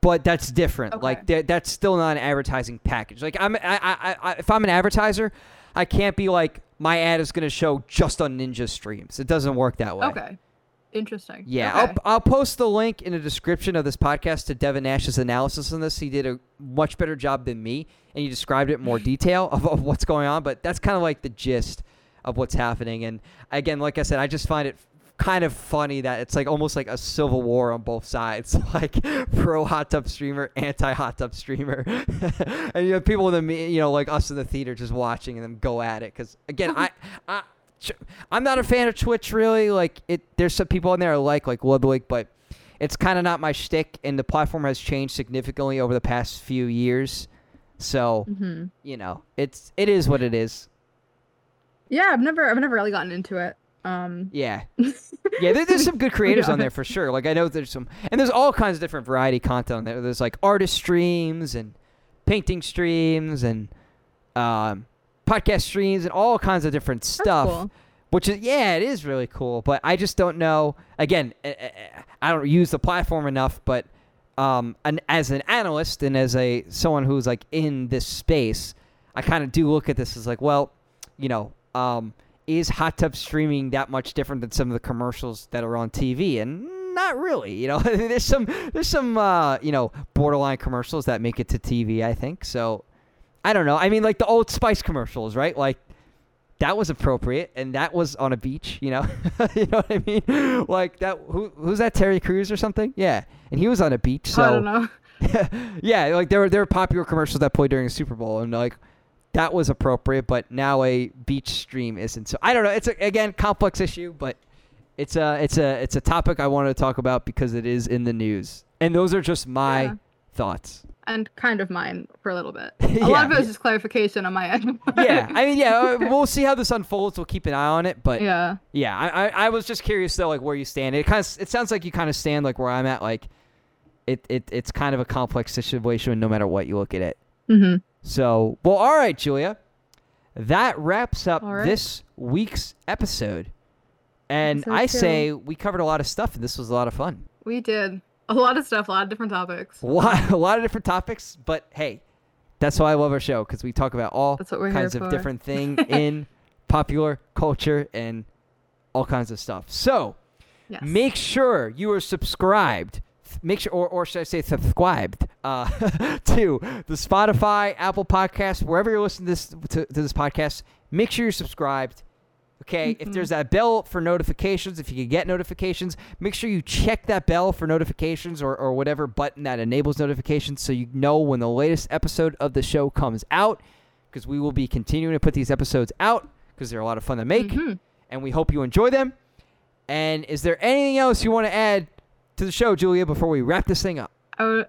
but that's different Okay. like that's still not an advertising package like i'm I, I, I if i'm an advertiser i can't be like my ad is going to show just on ninja streams it doesn't work that way Okay. Interesting. Yeah, Okay. I'll, I'll post the link in the description of this podcast to Devin Nash's analysis on this. He did a much better job than me, and you described it in more detail of, of what's going on. But that's kind of like the gist of what's happening. And again, like I said, I just find it kind of funny that it's like almost like a civil war on both sides, [LAUGHS] like pro hot tub streamer, anti hot tub streamer, [LAUGHS] and you have people in the you know like us in the theater just watching and then go at it. Because again, uh-huh. I, I I'm not a fan of Twitch really. Like it, there's some people on there I like, like Ludwig, but it's kind of not my shtick. And the platform has changed significantly over the past few years. So hmm you know, it's it is what it is. Yeah, I've never I've never really gotten into it. Um, Yeah, [LAUGHS] yeah. There, there's some good creators on there for sure. Like I know there's some, and there's all kinds of different variety content on there. There's like artist streams and painting streams and um, podcast streams and all kinds of different stuff. cool. Which is yeah, it is really cool. But I just don't know. Again, eh, eh, eh, I don't use the platform enough. But um, an, as an analyst and as a someone who's like in this space, I kind of do look at this as like, well, you know, um, is hot tub streaming that much different than some of the commercials that are on TV? And not really. You know, [LAUGHS] there's some there's some uh, you know borderline commercials that make it to TV. I think so. I don't know. I mean, like the Old Spice commercials, right? Like that was appropriate, and that was on a beach. You know, [LAUGHS] you know what I mean? Like that. Who who's that? Terry Crews or something? Yeah, and he was on a beach. So I don't know. [LAUGHS] yeah, like there were there were popular commercials that played during the Super Bowl, and like that was appropriate, but now a beach stream isn't. So I don't know. It's a, again complex issue, but it's a it's a it's a topic I wanted to talk about because it is in the news, and those are just my Yeah. thoughts. And kind of mine for a little bit. [LAUGHS] A Yeah, lot of it yeah. was just clarification on my end. [LAUGHS] yeah, I mean, yeah, uh, we'll see how this unfolds. We'll keep an eye on it, but yeah. Yeah, I, I, I was just curious though, like where you stand. It kind of it sounds like you kind of stand like where I'm at. Like, it, it it's kind of a complex situation no matter what you look at it. hmm So, well, all right, Julia, that wraps up right. this week's episode. And Episode I say we covered a lot of stuff, and this was a lot of fun. We did a lot of stuff, a lot of different topics. A lot, a lot of different topics, but hey, that's why I love our show because we talk about all That's what we're kinds of different things [LAUGHS] in popular culture and all kinds of stuff. So. Yes. Make sure you are subscribed. Make sure, or, or should I say, subscribed uh, [LAUGHS] to the Spotify, Apple Podcast, wherever you're listening to this to, to this podcast. Make sure you're subscribed. Okay, if Mhm. there's that bell for notifications, if you can get notifications, make sure you check that bell for notifications or, or whatever button that enables notifications so you know when the latest episode of the show comes out. Because we will be continuing to put these episodes out because they're a lot of fun to make Mhm. and we hope you enjoy them. And is there anything else you want to add to the show, Julia, before we wrap this thing up? Oh,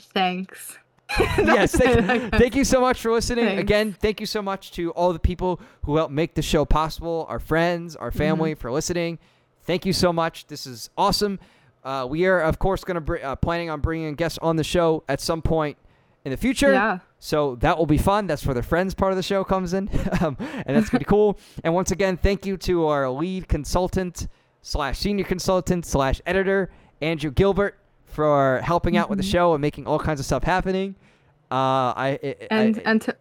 thanks. [LAUGHS] yes, That's it, I thank, thank you so much for listening. Thanks. Again, thank you so much to all the people who helped make the show possible, our friends, our Mm-hmm. family for listening. Thank you so much. This is awesome. Uh, we are, of course, going to br- uh, planning on bringing guests on the show at some point in the future. Yeah. So that will be fun. That's where the friends part of the show comes in, [LAUGHS] um, and that's pretty cool. And once again, thank you to our lead consultant slash senior consultant slash editor Andrew Gilbert for helping out with the Mhm. show and making all kinds of stuff happening. Uh, I, I And I- and to,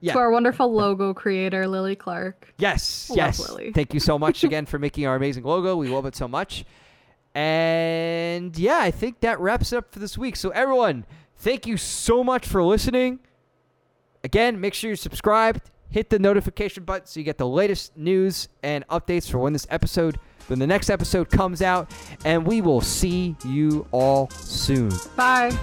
yeah. to our wonderful logo creator, Lily Clark. yes, Love yes. Lily. Thank you so [LAUGHS] much again for making our amazing logo. We love it so much. And yeah, I think that wraps it up for this week. So everyone, thank you so much for listening. Again, make sure you're subscribed. Hit the notification button so you get the latest news and updates for when this episode, when the next episode comes out. And we will see you all soon. Bye.